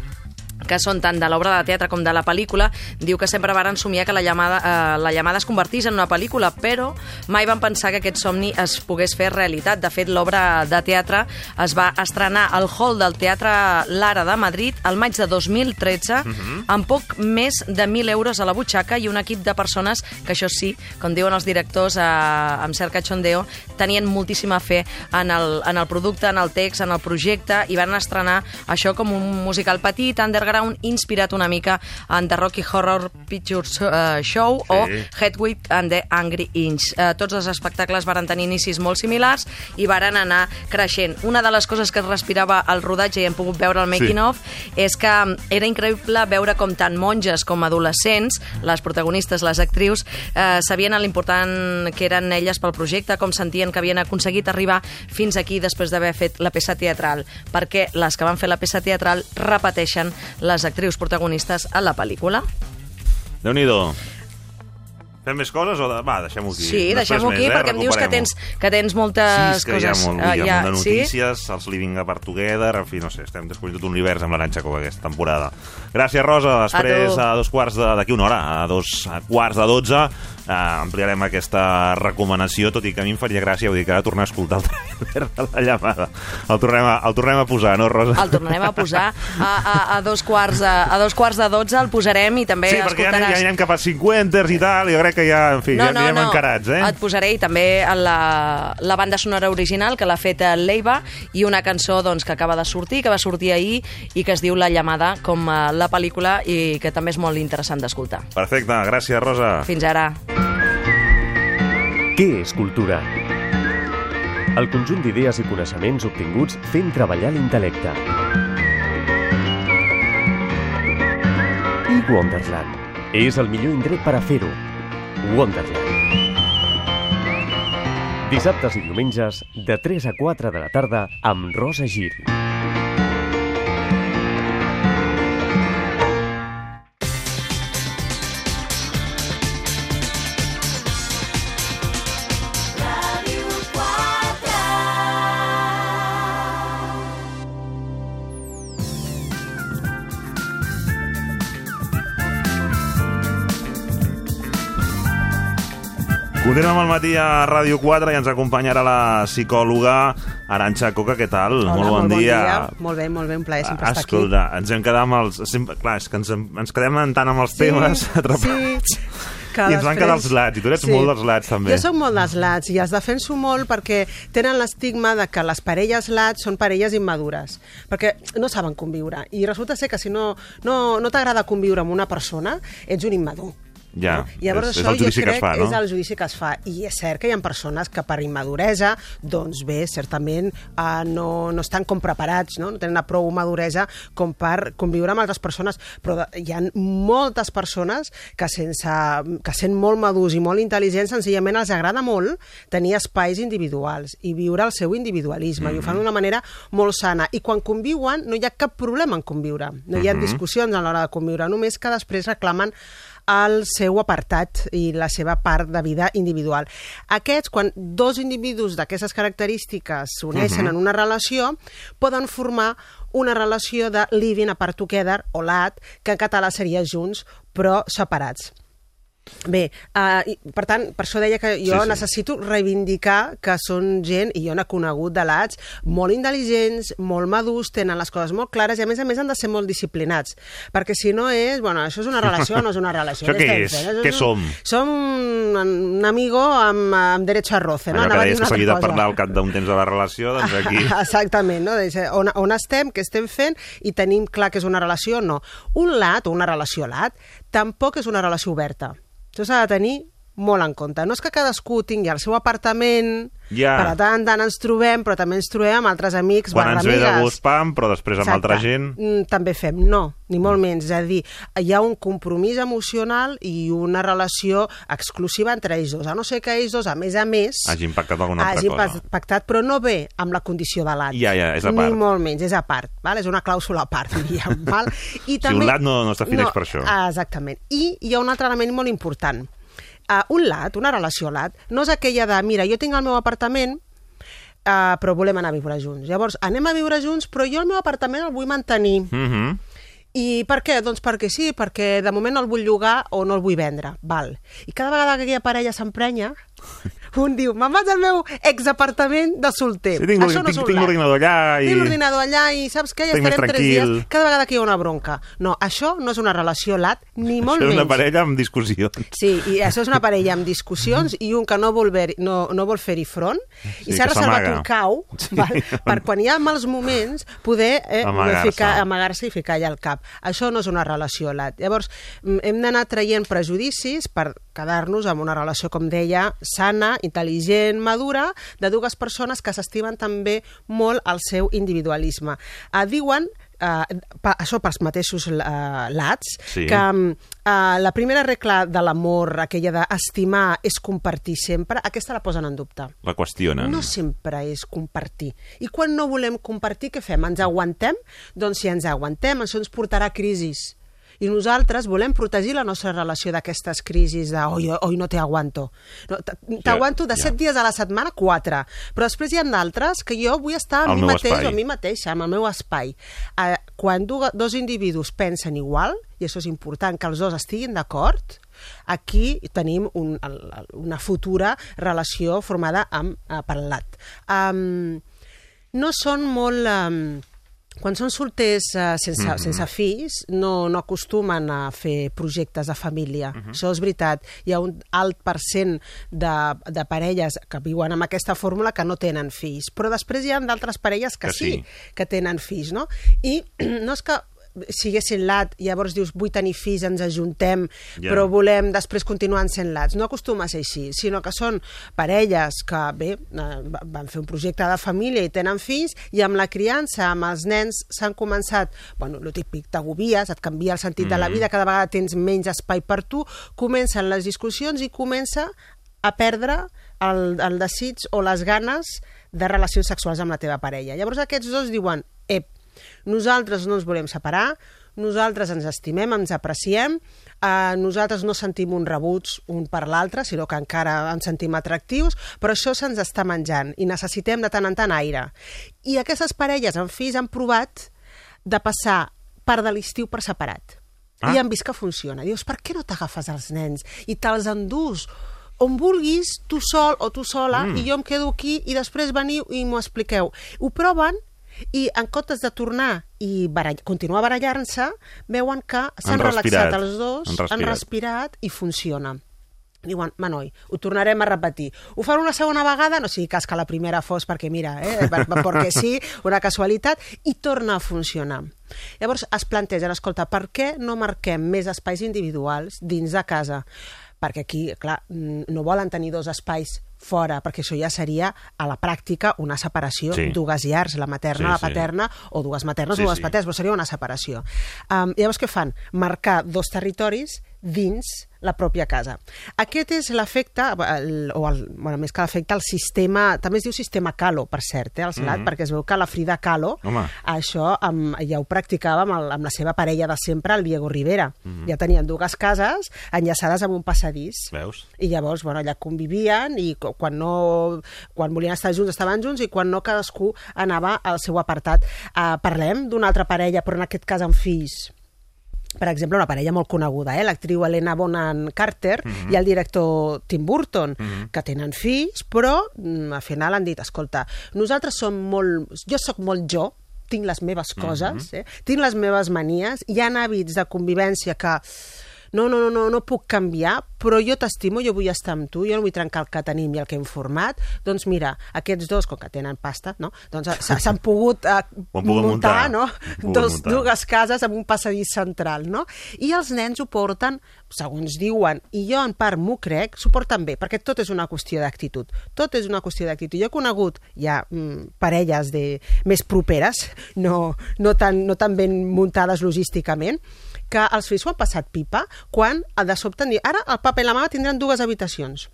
que són tant de l'obra de teatre com de la pel·lícula, diu que sempre varen somiar que la llamada, eh, la llamada es convertís en una pel·lícula, però mai van pensar que aquest somni es pogués fer realitat. De fet, l'obra de teatre es va estrenar al hall del Teatre Lara de Madrid el maig de 2013, amb poc més de 1.000 euros a la butxaca i un equip de persones que, això sí, com diuen els directors eh, amb cert cachondeo, tenien moltíssima fe en el, en el producte, en el text, en el projecte, i van estrenar això com un musical petit, underground, inspirat una mica en The Rocky Horror Picture eh, Show Sí. o Hedwig and the Angry Inch. Eh, tots els espectacles varen tenir inicis molt similars i varen anar creixent. Una de les coses que es respirava al rodatge i hem pogut veure al making Sí. of és que era increïble veure com tant monges com adolescents, les protagonistes, les actrius, eh, sabien l'important que eren elles pel projecte, com sentien que havien aconseguit arribar fins aquí després d'haver fet la peça teatral, perquè les que van fer la peça teatral repeteixen les actrius protagonistes a la pel·lícula. Déu-n'hi-do. Fem més coses o... De... Va, deixem-ho aquí. Sí, deixem-ho més, aquí, eh? perquè em dius que tens, que tens moltes Sí, és que hi ha coses. molt, Ah, hi ha molt de sí? notícies, els Living Apart Together, en fi, no sé, estem descobrint tot un univers amb l'Aranxa Com aquesta temporada. Gràcies, Rosa. Després, tu. a, dos quarts de- d'aquí una hora, a dos a quarts de dotze, uh, ampliarem aquesta recomanació, tot i que a mi em faria gràcia, vull dir que ara tornar a escoltar el trailer de la llamada. El tornem a, el tornem a posar, no, Rosa? El tornarem a posar a, a, a, dos quarts, a, a dos quarts de dotze, el posarem i també Sí, perquè ja, escoltaràs... ja anirem cap a 50 i tal, i jo crec que ja, en fi, ja anirem encarats, eh? Et posaré i també la, la banda sonora original que l'ha fet eh, Leiva i una cançó doncs, que acaba de sortir, que va sortir ahir i que es diu La llamada, com eh, la pel·lícula i que també és molt interessant d'escoltar. Perfecte, gràcies, Rosa. Fins ara. Què és cultura? El conjunt d'idees i coneixements obtinguts fent treballar l'intel·lecte. I Wonderland. És el millor indret per a fer-ho. Wonderland. Dissabtes i diumenges, de 3 a 4 de la tarda, amb Rosa Gil. Continuem al matí a Ràdio 4 i ens acompanyarà la psicòloga Aranxa Coca, què tal? Hola, molt bon dia. Molt bé, molt bé, un plaer sempre estar aquí. Escolta, ens hem quedat amb els... Sempre, clar, és que ens, ens quedem tant amb els Sí, temes atrapats. sí, que I ens van quedar els lats, i tu eres Sí. molt dels lats, també. Jo sóc molt dels lats i els defenso molt perquè tenen l'estigma de que les parelles lats són parelles immadures, perquè no saben conviure. I resulta ser que si no, no, no t'agrada conviure amb una persona, ets un immadur. Ja, Llavors és, això és el judici que es fa, no? és el judici que es fa. I és cert que hi ha persones que per immaduresa, doncs bé, certament eh, no, no estan com preparats, no? no tenen prou maduresa com per conviure amb altres persones, però de, hi ha moltes persones que, sense, que sent molt madurs i molt intel·ligents, senzillament els agrada molt tenir espais individuals i viure el seu individualisme, mm -hmm. i ho fan d'una manera molt sana. I quan conviuen no hi ha cap problema en conviure. No hi ha Mhm. discussions a l'hora de conviure, només que després reclamen el seu apartat i la seva part de vida individual. Aquests, quan dos individus d'aquestes característiques s'uneixen Mhm. en una relació, poden formar una relació de living apart together, o lat, que en català seria junts, però separats. Bé, uh, i, per tant, per això deia que jo Sí, sí. necessito reivindicar que són gent, i jo n'he conegut de lats, molt intel·ligents, molt madurs, tenen les coses molt clares i a més a més han de ser molt disciplinats, perquè si no és, bueno, això és una relació no és una relació. Això què és? fent? Què un- som? Som un, un amigo amb, amb derecho a roce, no? Allò que deies que s'havia de parlar al cap d'un temps de la relació, doncs aquí... Exactament, no? Dice, On, on estem, què estem fent i tenim clar que és una relació o no. Un lat o una relació lat tampoc és una relació oberta. Això s'ha de tenir molt en compte. No és que cadascú tingui el seu apartament, Ja. per tant tant ens trobem, però també ens trobem amb altres amics Quan ens ve de gust pam, però després amb Exacte. altra gent... Mm, També fem, no, ni molt menys. És a dir, hi ha un compromís emocional i una relació exclusiva entre ells dos. A no ser que ells dos, a més a més, Hagin pactat alguna altra hagin cosa. pas- pactat, però no ve amb la condició de l'at. Ja, ja, és a part. Ni molt menys, és a part. Val? És una clàusula a part, diríem. val? I Si un lat no- no es defineix per això. ah, Exactament. I hi ha un altre element molt important. Uh, un lat, una relació lat, no és aquella de, mira, jo tinc el meu apartament, uh, però volem anar a viure junts. Llavors, anem a viure junts, però jo el meu apartament el vull mantenir. Mm -hmm. I per què? Doncs perquè sí, perquè de moment no el vull llogar o no el vull vendre. Val. I cada vegada que aquella parella s'emprenya, un diu, me'n vaig al meu exapartament de solter. Sí, tinc Això no tinc, tinc l'ordinador allà i... Tinc l'ordinador allà i saps què? Ja estarem tres dies cada vegada que hi ha una bronca. No, això no és una relació lat, ni molt Això és menys. una parella amb discussions. Sí, i això és una parella amb discussions i un que no vol, ver, no, no vol fer-hi front Sí, i s'ha que reservat un cau Sí. val, per quan hi ha mals moments poder eh, Amagar-se. amagar-se i ficar allà al cap. Això no és una relació lat. Llavors, mm, hem d'anar traient prejudicis per quedar-nos amb una relació, com deia, sana, intel·ligent, madura, de dues persones que s'estimen també molt el seu individualisme. Uh, diuen Uh, pa, això pels mateixos uh, lats, Sí. que uh, la primera regla de l'amor, aquella d'estimar, és compartir sempre, aquesta la posen en dubte. La qüestionen. No sempre és compartir. I quan no volem compartir, què fem? Ens aguantem? Doncs si ens aguantem, això ens portarà a crisis. I nosaltres volem protegir la nostra relació d'aquestes crisis de oi, oi, no te aguanto. No, T'aguanto de ja. set dies a la setmana, quatre. Però després hi ha d'altres que jo vull estar amb mi mateix espai. o amb mi mateixa, amb el meu espai. Uh, quan dos individus pensen igual, i això és important, que els dos estiguin d'acord, aquí tenim un, una futura relació formada amb uh, parlat. Um, no són molt... Um, quan són solters uh, sense, mm. -hmm. sense fills, no, no acostumen a fer projectes de família. Mm. -hmm. Això és veritat. Hi ha un alt percent de, de parelles que viuen amb aquesta fórmula que no tenen fills. Però després hi ha d'altres parelles que, Que sí, sí. que tenen fills, no? I no és que siguessin lat, llavors dius vull tenir fills, ens ajuntem, Ja. però volem després continuar sent lats. No acostuma a ser així, sinó que són parelles que, bé, eh, va- van fer un projecte de família i tenen fills, i amb la criança, amb els nens, s'han començat, bueno, el típic, t'agobies, et canvia el sentit de la Mhm. vida, cada vegada tens menys espai per tu, comencen les discussions i comença a perdre el, el desig o les ganes de relacions sexuals amb la teva parella. Llavors aquests dos diuen, nosaltres no ens volem separar, nosaltres ens estimem, ens apreciem, eh, nosaltres no sentim un rebuig un per l'altre, sinó que encara ens sentim atractius, però això se'ns està menjant i necessitem de tant en tant aire. I aquestes parelles amb fills han provat de passar part de l'estiu per separat. Ah. I han vist que funciona. Dius, per què no t'agafes els nens i te'ls endús on vulguis, tu sol o tu sola, Mm. i jo em quedo aquí i després veniu i m'ho expliqueu. Ho proven i en comptes de tornar i barall continuar barallant-se, veuen que s'han relaxat els dos, Han respirat. han respirat i funciona. Diuen, Manoi, ho tornarem a repetir. Ho fan una segona vegada, no sigui cas que la primera fos perquè, mira, eh, per- per- perquè sí, una casualitat, i torna a funcionar. Llavors es plantegen, escolta, per què no marquem més espais individuals dins de casa? Perquè aquí, clar, mm, no volen tenir dos espais fora, perquè això ja seria a la pràctica una separació, Sí. dues llars, la materna, Sí, la sí. paterna, o dues maternes Sí, o dues sí. paternes, però seria una separació. Um, llavors què fan? Marcar dos territoris dins la pròpia casa. Aquest és l'efecte, o el, bueno, més que l'efecte, el sistema, també es diu sistema Calo, per cert, eh, al SLAT, Mhm. perquè es veu que la Frida Kahlo, Home. això amb, ja ho practicava amb, el, amb la seva parella de sempre, el Diego Rivera. Mhm. Ja tenien dues cases enllaçades amb un passadís. Veus? I llavors, bueno, allà convivien i quan no quan volien estar junts estaven junts i quan no cadascú anava al seu apartat. Uh, parlem d'una altra parella, però en aquest cas amb fills per exemple, una parella molt coneguda, eh? l'actriu Helena Bonham Carter Mhm. i el director Tim Burton, Mhm. que tenen fills, però mm, al final han dit, escolta, nosaltres som molt... Jo sóc molt jo, tinc les meves coses, eh? tinc les meves manies, hi ha hàbits de convivència que no, no, no, no, no puc canviar, però jo t'estimo, jo vull estar amb tu, jo no vull trencar el que tenim i el que hem format, doncs mira, aquests dos, com que tenen pasta, no? doncs s- s'han pogut, eh, pogut muntar. no? Han pogut Dos, muntar. dues cases amb un passadís central, no? I els nens ho porten, segons diuen, i jo en part m'ho crec, s'ho porten bé, perquè tot és una qüestió d'actitud. Tot és una qüestió d'actitud. Jo he conegut ja mm, parelles de, més properes, no, no, tan, no tan ben muntades logísticament, que els fills ho han passat pipa quan de sobte ara el papa i la mama tindran dues habitacions.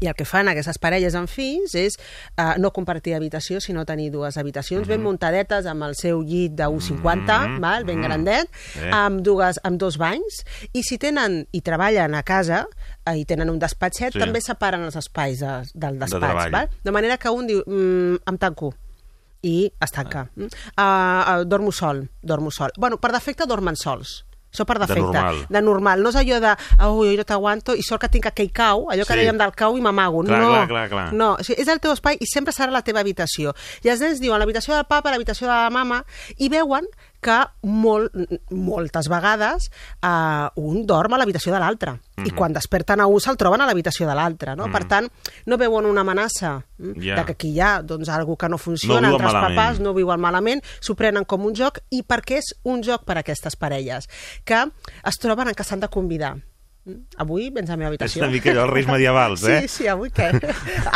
I el que fan aquestes parelles amb fills és uh, no compartir habitació, sinó tenir dues habitacions ben muntadetes amb el seu llit de 1,50, Mhm. val, ben Mhm. grandet, Eh. amb, dues, amb dos banys, i si tenen i treballen a casa eh, i tenen un despatxet, Sí. també separen els espais de, del despatx. treball. val? De manera que un diu, mm, em tanco, i es tanca. Uh, uh, dormo sol, dormo sol. Bueno, per defecte dormen sols. Això per De defecte. normal. De normal. No és allò de, ui, jo t'aguanto, i sort que tinc aquell cau, allò que Sí. dèiem del cau i m'amago. No, clar, clar, clar. no, o sigui, és el teu espai i sempre serà la teva habitació. I els nens diuen l'habitació del papa, l'habitació de la mama, i veuen que molt, moltes vegades uh, un dorm a l'habitació de l'altre. I Mhm. quan desperten a un se'l troben a l'habitació de l'altre. No? Per Mhm. tant, no veuen una amenaça mm, Ja. de que aquí hi ha doncs, algú que no funciona No entre els malament. papàs, no viuen malament, s'ho prenen com un joc i perquè és un joc per a aquestes parelles que es troben en què s'han de convidar. Avui vens a la meva És habitació. una mica allò, els reis medievals, eh? Sí, sí, avui què?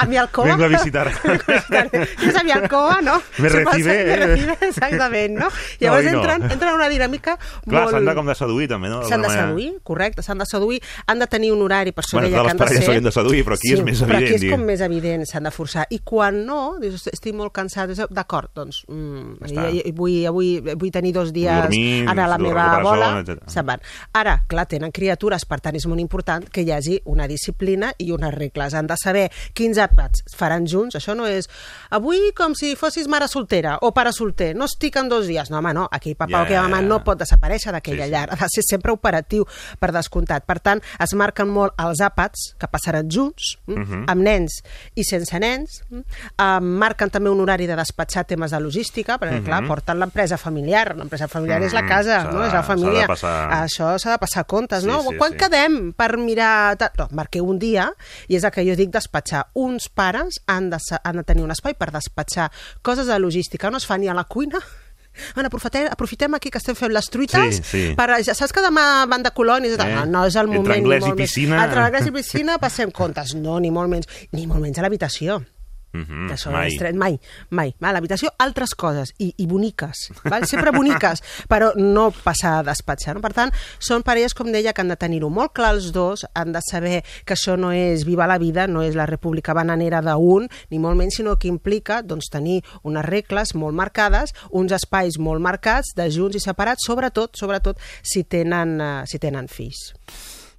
A mi alcova? Vengo a visitar. És a mi alcova, no? Me recibe, Me eh? recibe, exactament, no? Llavors No, no. entren, entren en una dinàmica Clar, molt... s'han de com de seduir, també, no? S'han de seduir, correcte, s'han de seduir, han de tenir un horari, per això Bueno, que han de ser... s'haurien de seduir, però aquí és més però aquí evident, és com més evident, s'han de forçar. I quan no, dius, estic molt cansat, d'acord, doncs, mm, està. i, i vull, avui, vull tenir dos dies dormir, anar a la meva bola, se'n van. Ara, clar, tenen criatures, per tant, és és molt important que hi hagi una disciplina i unes regles. Han de saber quins àpats faran junts. Això no és avui com si fossis mare soltera o pare solter. No estic en dos dies. No, home, no. Aquí papa Ja, o que mama ja. no pot desaparèixer d'aquella Sí, sí. llar. Ha de ser sempre operatiu, per descomptat. Per tant, es marquen molt els àpats que passaran junts, mm? Mhm. amb nens i sense nens. Mm? Uh, marquen també un horari de despatxar temes de logística, perquè, Mhm. clar, porten l'empresa familiar. L'empresa familiar és la Mhm. casa, no? és la família. passar- Això s'ha de passar comptes, Sí, no? sí, Quan sí. quedem per mirar... No, marqueu un dia, i és el que jo dic despatxar. Uns pares han de, han de tenir un espai per despatxar coses de logística. No es fa ni a la cuina, Bueno, aprofitem, aprofitem aquí que estem fent les truites Sí, sí. per, ja saps que demà van de colònies. Eh? No, no és el Entre moment anglès ni i piscina. Entre anglès i piscina passem comptes. No, ni molt menys. Ni molt menys a l'habitació. Mhm, Que això mai. és tret, mai, mai. A l'habitació, altres coses, i, i boniques, val? sempre boniques, però no passar a despatxar. No? Per tant, són parelles, com deia, que han de tenir-ho molt clar els dos, han de saber que això no és viva la vida, no és la república bananera d'un, ni molt menys, sinó que implica doncs, tenir unes regles molt marcades, uns espais molt marcats, de junts i separats, sobretot, sobretot si tenen, uh, si tenen fills.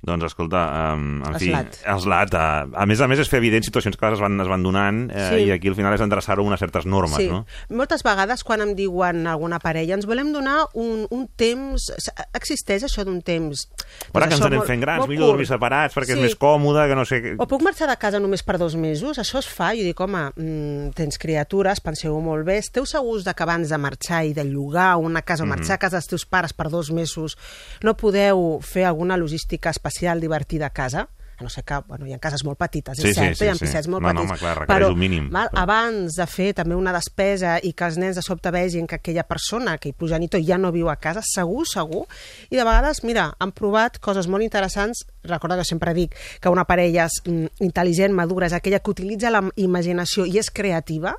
Doncs escolta, um, en fi, Eslat. eslat. Uh, a més a més és fer evident situacions que es van, es van donant eh, Sí. i aquí al final és endreçar-ho a unes certes normes, sí. no? Moltes vegades quan em diuen alguna parella ens volem donar un, un temps... Existeix això d'un temps... Ara doncs que ens anem molt- fent grans, millor curt. dormir separats perquè Sí. és més còmode, que no sé... O puc marxar de casa només per dos mesos? Això es fa? Jo dic, home, mm, tens criatures, penseu molt bé, esteu segurs de que abans de marxar i de llogar una casa o Mhm. marxar a casa dels teus pares per dos mesos no podeu fer alguna logística especial divertida a casa? A no ser que, bueno, hi ha cases molt petites, Sí, és sí, cert, sí, hi ha sí. molt No, no, petits. home, clar, però, un mínim. Però- abans de fer també una despesa i que els nens de sobte vegin que aquella persona, aquell progenitor, ja no viu a casa, segur, segur. I de vegades, mira, han provat coses molt interessants. Recorda que sempre dic que una parella és, mm, intel·ligent, madura, és aquella que utilitza la imaginació i és creativa,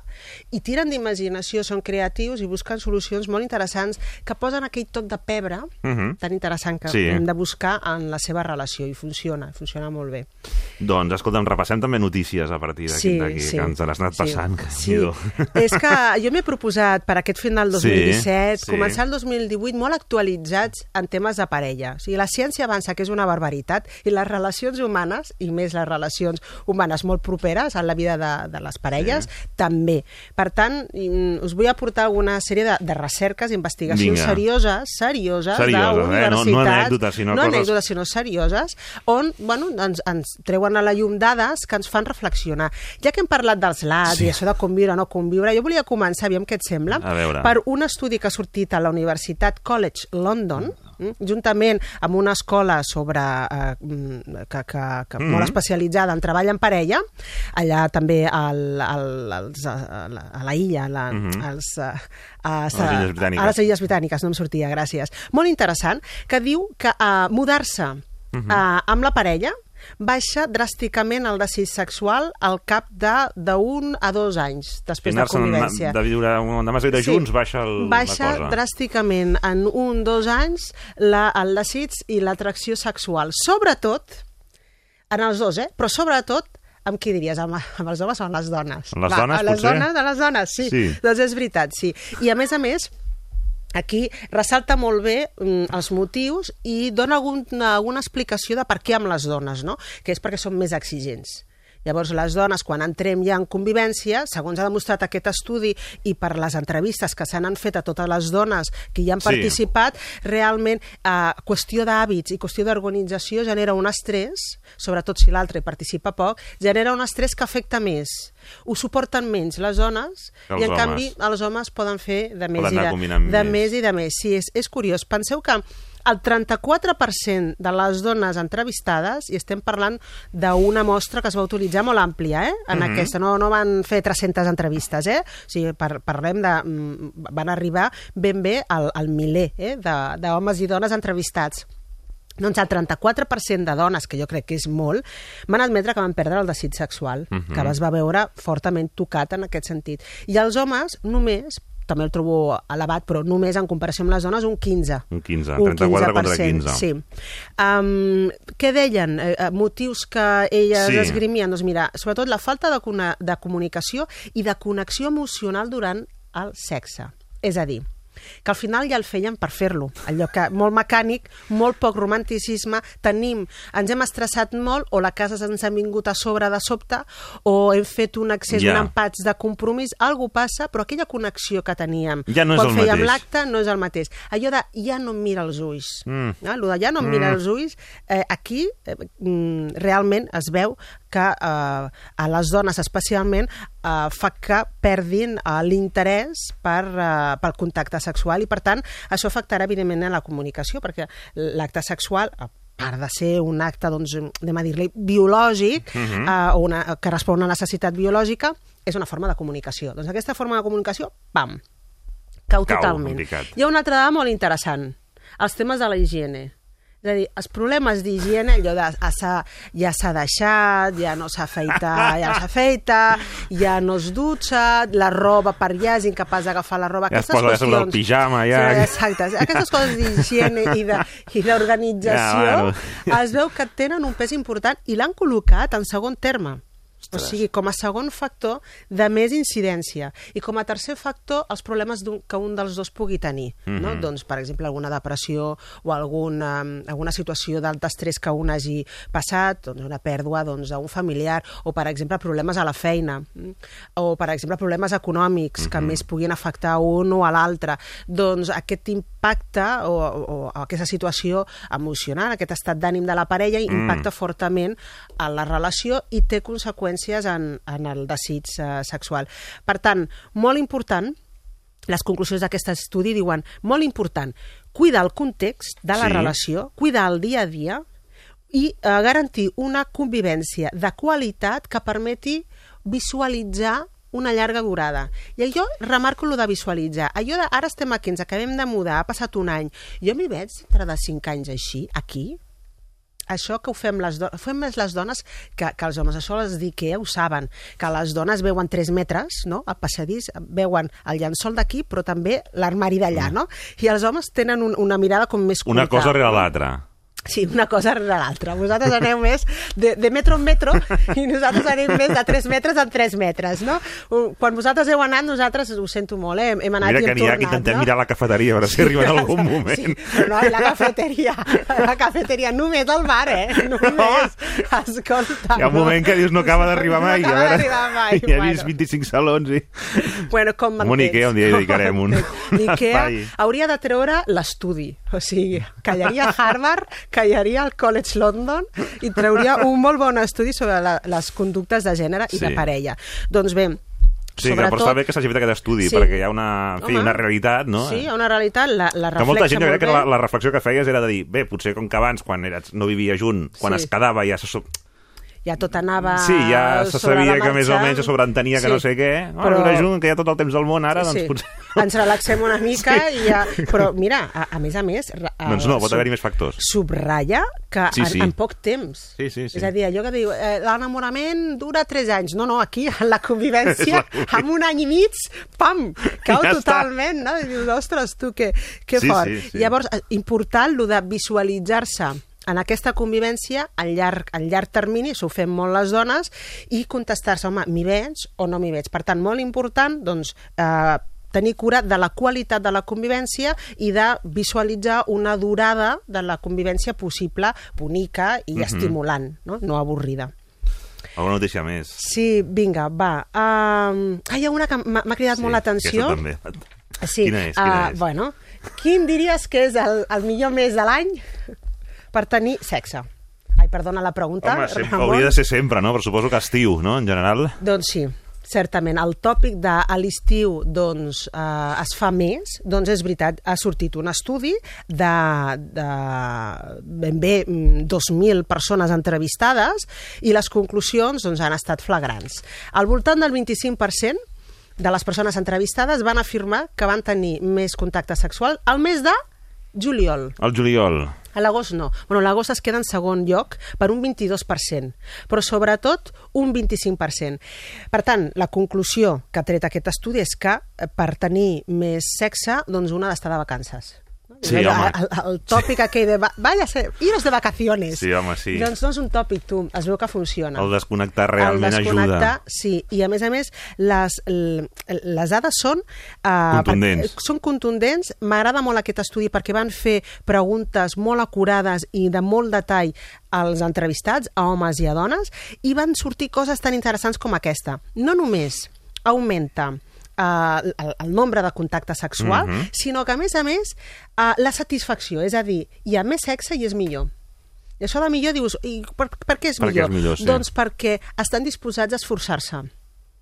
i tiren d'imaginació, són creatius i busquen solucions molt interessants que posen aquell toc de pebre Mhm. tan interessant que Sí. hem de buscar en la seva relació i funciona, funciona molt bé. Doncs, escolta'm, repassem també notícies a partir d'aquí, Sí, sí. que ens l'has anat Sí, passant. que sí. Déu-n'hi-do. És que jo m'he proposat per aquest final 2017 Sí, sí. començar el 2018 molt actualitzats en temes de parella. O sigui, la ciència avança, que és una barbaritat, i les relacions humanes, i més les relacions humanes molt properes a la vida de, de les parelles, sí. també. Per tant, us vull aportar alguna sèrie de, de recerques, investigacions Vinga. serioses, serioses, Serioses, eh? d'universitats. No- no anècdotes, sinó no coses- anècdotes, sinó serioses, on bueno, ens, ens treuen a la llum dades que ens fan reflexionar. Ja que hem parlat dels lats Sí. i això de conviure o no conviure, jo volia començar, aviam què et sembla, A per un estudi que ha sortit a la Universitat College London, mm, juntament amb una escola sobre, eh, mm, que, que, que Mhm. molt especialitzada en treball en parella, allà també al, al, als, a, la, a la illa, a la, Mhm. als, eh, a, A les Illes Britàniques. a les Illes Britàniques, no em sortia, gràcies. Molt interessant, que diu que uh, mudar-se uh, amb la parella baixa dràsticament el desig sexual al cap de d'un a dos anys després de convivència. de viure, de més viure junts, baixa el, baixa la cosa. dràsticament en un, dos anys la, el desig i l'atracció sexual. Sobretot, en els dos, eh? però sobretot amb qui diries? Amb, amb els homes o amb les dones? Amb les dones, a les potser? dones, a les dones, sí. Sí. Doncs és veritat, sí. I a més a més, aquí ressalta molt bé mm, els motius i dona algun, alguna explicació de per què amb les dones, no? que és perquè són més exigents. Llavors, les dones, quan entrem ja en convivència, segons ha demostrat aquest estudi i per les entrevistes que se n'han fet a totes les dones que hi han Sí. participat, realment, eh, qüestió d'hàbits i qüestió d'organització genera un estrès, sobretot si l'altre participa poc, genera un estrès que afecta més. Ho suporten menys les dones Que i, els en canvi, homes. els homes poden fer de més, Poden i de, de més. més i de més. Sí, és, és curiós. Penseu que el 34% de les dones entrevistades, i estem parlant d'una mostra que es va utilitzar molt àmplia, eh? en Mhm. aquesta, no, no van fer 300 entrevistes, eh? o sigui, par, parlem de... mm, van arribar ben bé al, al miler eh? de- d'homes i dones entrevistats. Doncs el 34% de dones, que jo crec que és molt, van admetre que van perdre el desig sexual, Mhm. que es va veure fortament tocat en aquest sentit. I els homes només també el trobo elevat, però només en comparació amb les dones un 15. Un 15, Un 34 contra 15%, 15. Sí. Um, què deien? Eh, eh, motius que elles Sí. esgrimien? Doncs mira, sobretot la falta de, de comunicació i de connexió emocional durant el sexe. És a dir, que al final ja el feien per fer-lo. Allò que molt mecànic, molt poc romanticisme, tenim, ens hem estressat molt, o la casa ens ha vingut a sobre de sobte, o hem fet un accés, Ja. un empatx de compromís, algú passa, però aquella connexió que teníem Ja no quan fèiem l'acte no és el mateix. Allò de ja no em mira els ulls. Mm. Eh? Allò de ja no em mira Mm. els ulls, eh, aquí eh, mm, realment es veu que eh, a les dones especialment eh, fa que perdin eh, l'interès per, eh, pel contacte sexual i per tant això afectarà evidentment a la comunicació perquè l'acte sexual a part de ser un acte, doncs, anem a dir-li, biològic, Mhm. eh, o una, que respon a una necessitat biològica, és una forma de comunicació. Doncs aquesta forma de comunicació, pam, cau Cau, totalment. en picat. Hi ha una altra dada molt interessant, els temes de la higiene. És a dir, els problemes d'higiene, allò de ah, s'ha- ja s'ha deixat, ja no s'afeita, ja no s'afeita, ja no es dutxa, la roba per allà és incapaç d'agafar la roba. Ja es Aquestes posa sobre el qüestions- pijama, ja. Sí, exacte. Aquestes coses d'higiene i d'organització Ja, bueno. es veu que tenen un pes important i l'han col·locat en segon terme. O sigui, com a segon factor de més incidència. I com a tercer factor, els problemes d'un- que un dels dos pugui tenir. no? Mhm. Doncs, per exemple, alguna depressió o alguna, alguna situació d'alt estrès que un hagi passat, doncs una pèrdua doncs, d'un familiar, o, per exemple, problemes a la feina, mm? o, per exemple, problemes econòmics que més puguin afectar un o a l'altre. Doncs aquest impacte o, o, o aquesta situació emocional, aquest estat d'ànim de la parella, Mm. impacta fortament a la relació i té conseqüències en, en el desig eh, sexual. Per tant, molt important, les conclusions d'aquest estudi diuen, molt important, cuidar el context de la Sí. relació, cuidar el dia a dia i eh, garantir una convivència de qualitat que permeti visualitzar una llarga durada. I jo remarco lo de visualitzar. Allò de, ara estem aquí, ens acabem de mudar, ha passat un any. Jo m'hi veig dintre de cinc anys així, aquí, això que ho fem les dones, fem més les dones que, que els homes, això les dic que ho saben, que les dones veuen 3 metres, no?, al passadís, veuen el llençol d'aquí, però també l'armari d'allà, no? I els homes tenen un, una mirada com més curta. Una cosa rere l'altra. Sí, una cosa rere l'altra. Vosaltres aneu més de, de metro en metro i nosaltres anem més de 3 metres en 3 metres, no? Quan vosaltres heu anat, nosaltres, ho sento molt, eh? hem anat Mira i que hem n'hi ha tornat, que intentem no? mirar la cafeteria, a veure si arriba en algun moment. Sí, però no, la cafeteria, la cafeteria, només al bar, eh? Només. Escolta, Hi ha un moment que dius no acaba d'arribar mai. No acaba d'arribar mai, Ja he bueno. vist 25 salons i... Bueno, com Com un Ikea, un dia hi dedicarem un L'IKEA espai. hauria de treure l'estudi, o sigui, callaria Harvard, callaria al College London i trauria un molt bon estudi sobre la, les conductes de gènere i Sí. de parella. Doncs bé, Sí, que però està bé que s'hagi fet aquest estudi, Sí. perquè hi ha una, en fi, Home. una realitat, no? sí, hi ha una realitat, la, la que molta gent, jo crec que la, la reflexió que feies era de dir, bé, potser com que abans, quan eres, no vivia junt, quan Sí. es quedava ja se, ja tot anava sí, ja se sabia que més o menys se sobreentenia que Sí. no sé què, ah, Però- però... junt, que hi ha tot el temps del món ara, doncs sí. potser... Ens relaxem una mica sí. i ja... Però mira, a, a més a més... ra- Doncs no, pot haver-hi més factors. Subratlla que Sí, en, sí. en poc temps. Sí, sí, sí. És a dir, allò que diu, eh, l'enamorament dura 3 anys. No, no, aquí, en la convivència, amb un any i mig, pam, cau Ja està. totalment, no? I dius, ostres, tu, que, que Sí, fort. sí, sí. Llavors, eh, important, lo de visualitzar-se en aquesta convivència a llarg, a llarg termini, s'ho fem molt les dones, i contestar-se, home, m'hi veig o no m'hi veig. Per tant, molt important, doncs, eh, tenir cura de la qualitat de la convivència i de visualitzar una durada de la convivència possible, bonica i Mhm. estimulant, no? no avorrida. Alguna notícia més? Sí, vinga, va. Um, ah, hi ha una que m'ha cridat molt l'atenció. També. Sí, Quina és, quina ah, és? Bueno, quin diries que és el, el millor mes de l'any per tenir sexe? Ai, perdona la pregunta, Home, sempre, Ramon. hauria de ser sempre, no? Però suposo que estiu, no?, en general. Doncs sí, certament. El tòpic de a l'estiu doncs, eh, es fa més, doncs és veritat, ha sortit un estudi de, de ben bé mm, 2.000 persones entrevistades i les conclusions doncs, han estat flagrants. Al voltant del 25% de les persones entrevistades van afirmar que van tenir més contacte sexual al mes de juliol. El juliol. A l'agost no. Bueno, l'agost es queda en segon lloc per un 22%, però sobretot un 25%. Per tant, la conclusió que ha tret aquest estudi és que eh, per tenir més sexe, doncs una ha d'estar de vacances. Sí, el, home. El, el, tòpic aquell de va- vaya iros de vacaciones. Sí, home, sí. Doncs no és un tòpic, tu, es veu que funciona. El desconnectar realment el desconnectar, ajuda. Sí, i a més a més, les, les dades són... Uh, Contundents. Són contundents. M'agrada molt aquest estudi perquè van fer preguntes molt acurades i de molt detall als entrevistats, a homes i a dones, i van sortir coses tan interessants com aquesta. No només augmenta eh, el, el nombre de contactes sexual, Mhm. sinó que, a més a més, eh, la satisfacció. És a dir, hi ha més sexe i és millor. I això de millor dius, i per, per què és Per què millor? és millor, sí. Doncs perquè estan disposats a esforçar-se.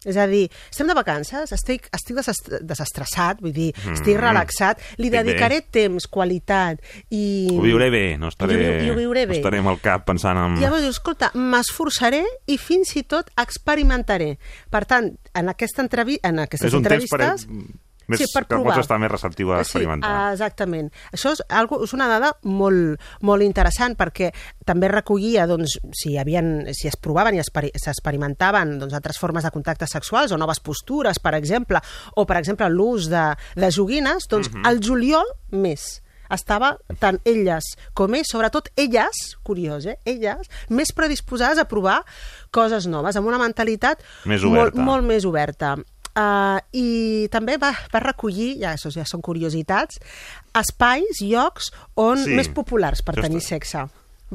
És a dir, estem de vacances, estic, estic desest desestressat, vull dir, Mm. estic relaxat, li Estic bé. dedicaré temps, qualitat i... Ho viuré bé, no estaré, I ho i ho viuré bé. no estaré amb el cap pensant en... I llavors dius, escolta, m'esforçaré i fins i tot experimentaré. Per tant, en, aquesta entrevi en aquestes és un temps per, entrevistes... més, Sí, per que pots provar. estar més receptiu a experimentar. Sí, exactament. Això és, algo, és una dada molt, molt interessant perquè també recollia doncs, si, havien, si es provaven i experi- s'experimentaven doncs, altres formes de contactes sexuals o noves postures, per exemple, o, per exemple, l'ús de, de joguines, doncs Mhm. el juliol més estava tant elles com ells, sobretot elles, curiós, eh? elles, més predisposades a provar coses noves, amb una mentalitat Més molt, molt més oberta. Uh, I també va, va recollir, ja, això ja són curiositats, espais, llocs on Sí. més populars per Això tenir sexe.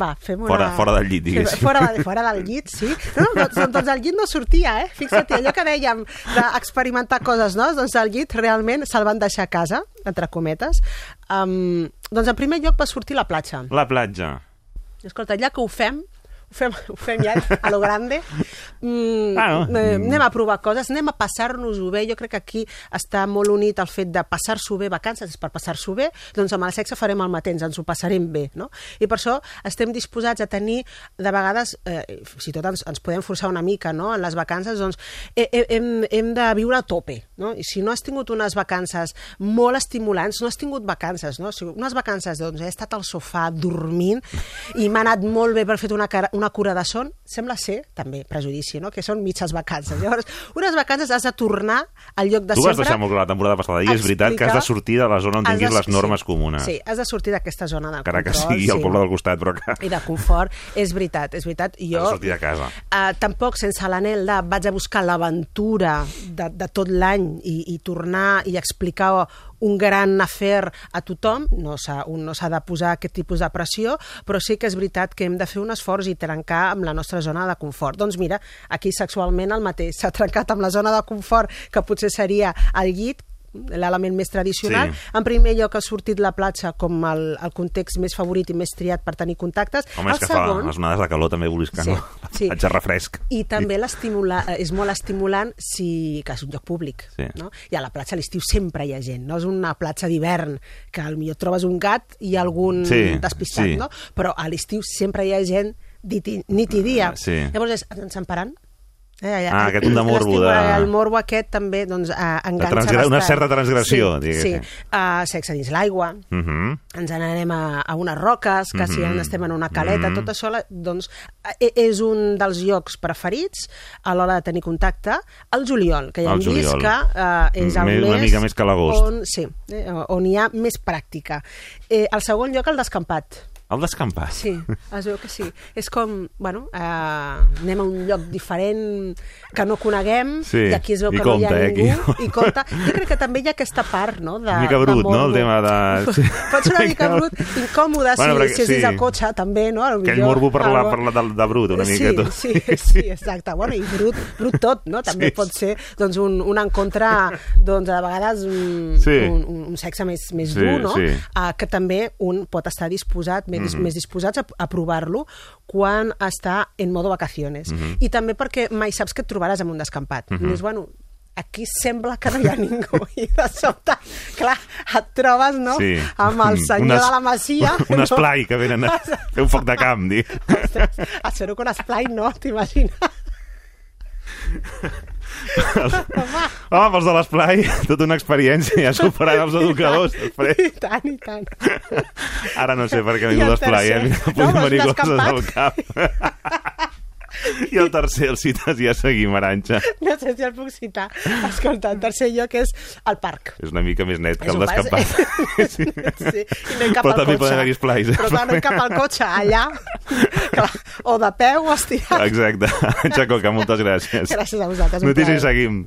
Va, fem una... Fora- fora del llit, diguéssim. Fora, fora del llit, sí. No, no, doncs, doncs el llit no sortia, eh? Fixa't, allò que dèiem d'experimentar coses noves, doncs el llit realment se'l van deixar a casa, entre cometes. Um, doncs en primer lloc va sortir la platja. La platja. Escolta, ja que ho fem, ho fem, ho fem ja a lo grande, mm, Ah, no. eh, anem a provar coses, anem a passar-nos-ho bé. Jo crec que aquí està molt unit el fet de passar-s'ho bé, vacances és per passar-s'ho bé, doncs amb el sexe farem el mateix, ens ho passarem bé. No? I per això estem disposats a tenir, de vegades, eh, si tot ens, ens podem forçar una mica no? en les vacances, doncs eh, eh, hem, hem de viure a tope. No? I si no has tingut unes vacances molt estimulants, no has tingut vacances, no? Si unes vacances, doncs he estat al sofà dormint i m'ha anat molt bé per fer una, cara, una cura de son, sembla ser, també, prejudici, no? que són mitges vacances. Llavors, unes vacances has de tornar al lloc de Tu vas sempre. deixar molt clar la temporada passada, i és veritat que has de sortir de la zona on has tinguis de- les normes sí, comunes. Sí, has de sortir d'aquesta zona de Encara que control. sigui al sí. poble del costat, però que I de confort, és veritat, és veritat. has Jo, de sortir de casa. Uh, tampoc sense l'anel de vaig a buscar l'aventura de, de tot l'any i, i tornar i explicar un gran afer a tothom, no s'ha no de posar aquest tipus de pressió, però sí que és veritat que hem de fer un esforç i trencar amb la nostra zona de confort. Doncs mira, aquí sexualment el mateix, s'ha trencat amb la zona de confort, que potser seria el llit, l'element més tradicional. Sí. En primer lloc ha sortit la platja com el, el context més favorit i més triat per tenir contactes. Home, és el que fa les onades de calor també volis que Sí, no. sí. La platja refresc. I també l'estimula, eh, és molt estimulant si, que és un lloc públic. Sí. No? I a la platja a l'estiu sempre hi ha gent, no és una platja d'hivern que al millor trobes un gat i algun Sí, despistat, sí. no? però a l'estiu sempre hi ha gent dit nit i dia. Sí. Llavors és, ens emparant? Eh, Ah, aquest de morbo de- eh, El morbo aquest també doncs, eh, enganxa transgra- una bastant. certa transgressió, sí, diguéssim. Sí, uh, sexe dins l'aigua, Mhm. ens n'anem a, a unes roques, que si Mhm. estem en una caleta, Mhm. tot això la- doncs, eh, és un dels llocs preferits a l'hora de tenir contacte. El juliol, que ja El hem vist juliol. que eh, és el Més- mes... una mica més que l'agost. On, sí, eh, on hi ha més pràctica. Eh, el segon lloc, el descampat. El descampat. Sí, es veu que sí. És com, bueno, eh, anem a un lloc diferent que no coneguem Sí, i aquí es veu i que no hi ha eh, ningú aquí. i compte. Jo crec que també hi ha aquesta part, no? De, mica de brut, no?, el tema de- sí. Pot ser una mica brut, incòmode Bueno, si, perquè- si és dins sí. el cotxe, també, no? Potser, Aquell morbo per la, per la de, de brut, una mica sí, tot. Sí, sí, exacte. Bueno, i brut, brut tot, no? També Sí. pot ser doncs, un, un encontre, doncs, a vegades un, Sí. un, un, un sexe més, més Sí, dur, no? sí. Uh, que també un pot estar disposat, més, Mhm. més disposats a, a provar-lo quan està en modo vacaciones. Mhm. I també perquè mai saps que et trobaràs en un descampat. Mhm. Dius, bueno, aquí sembla que no hi ha ningú i de sobte, clar, et trobes no? Sí. amb el senyor Un es- de la Masia Un no? esplai que venen a fer un foc de camp, dic. espero que un esplai no, t'imagines? Home, pels de l'esplai, tota una experiència, ja superant els educadors després. I tant, i tant. Ara no sé per què ha I vingut l'esplai, eh? No, però és venir coses al cap. I el tercer, el cites ja seguim, Aranxa. No sé si el puc citar. Escolta, el tercer lloc és el parc. És una mica més net que És el un parc, descampat. sí, i no hi cap Però també cotxe. poden haver esplais. Però clar, no hi cap al cotxe, allà, clar, o de peu o estirat. Exacte. Aranxa Coca, moltes gràcies. Gràcies a vosaltres, Notícies i seguim.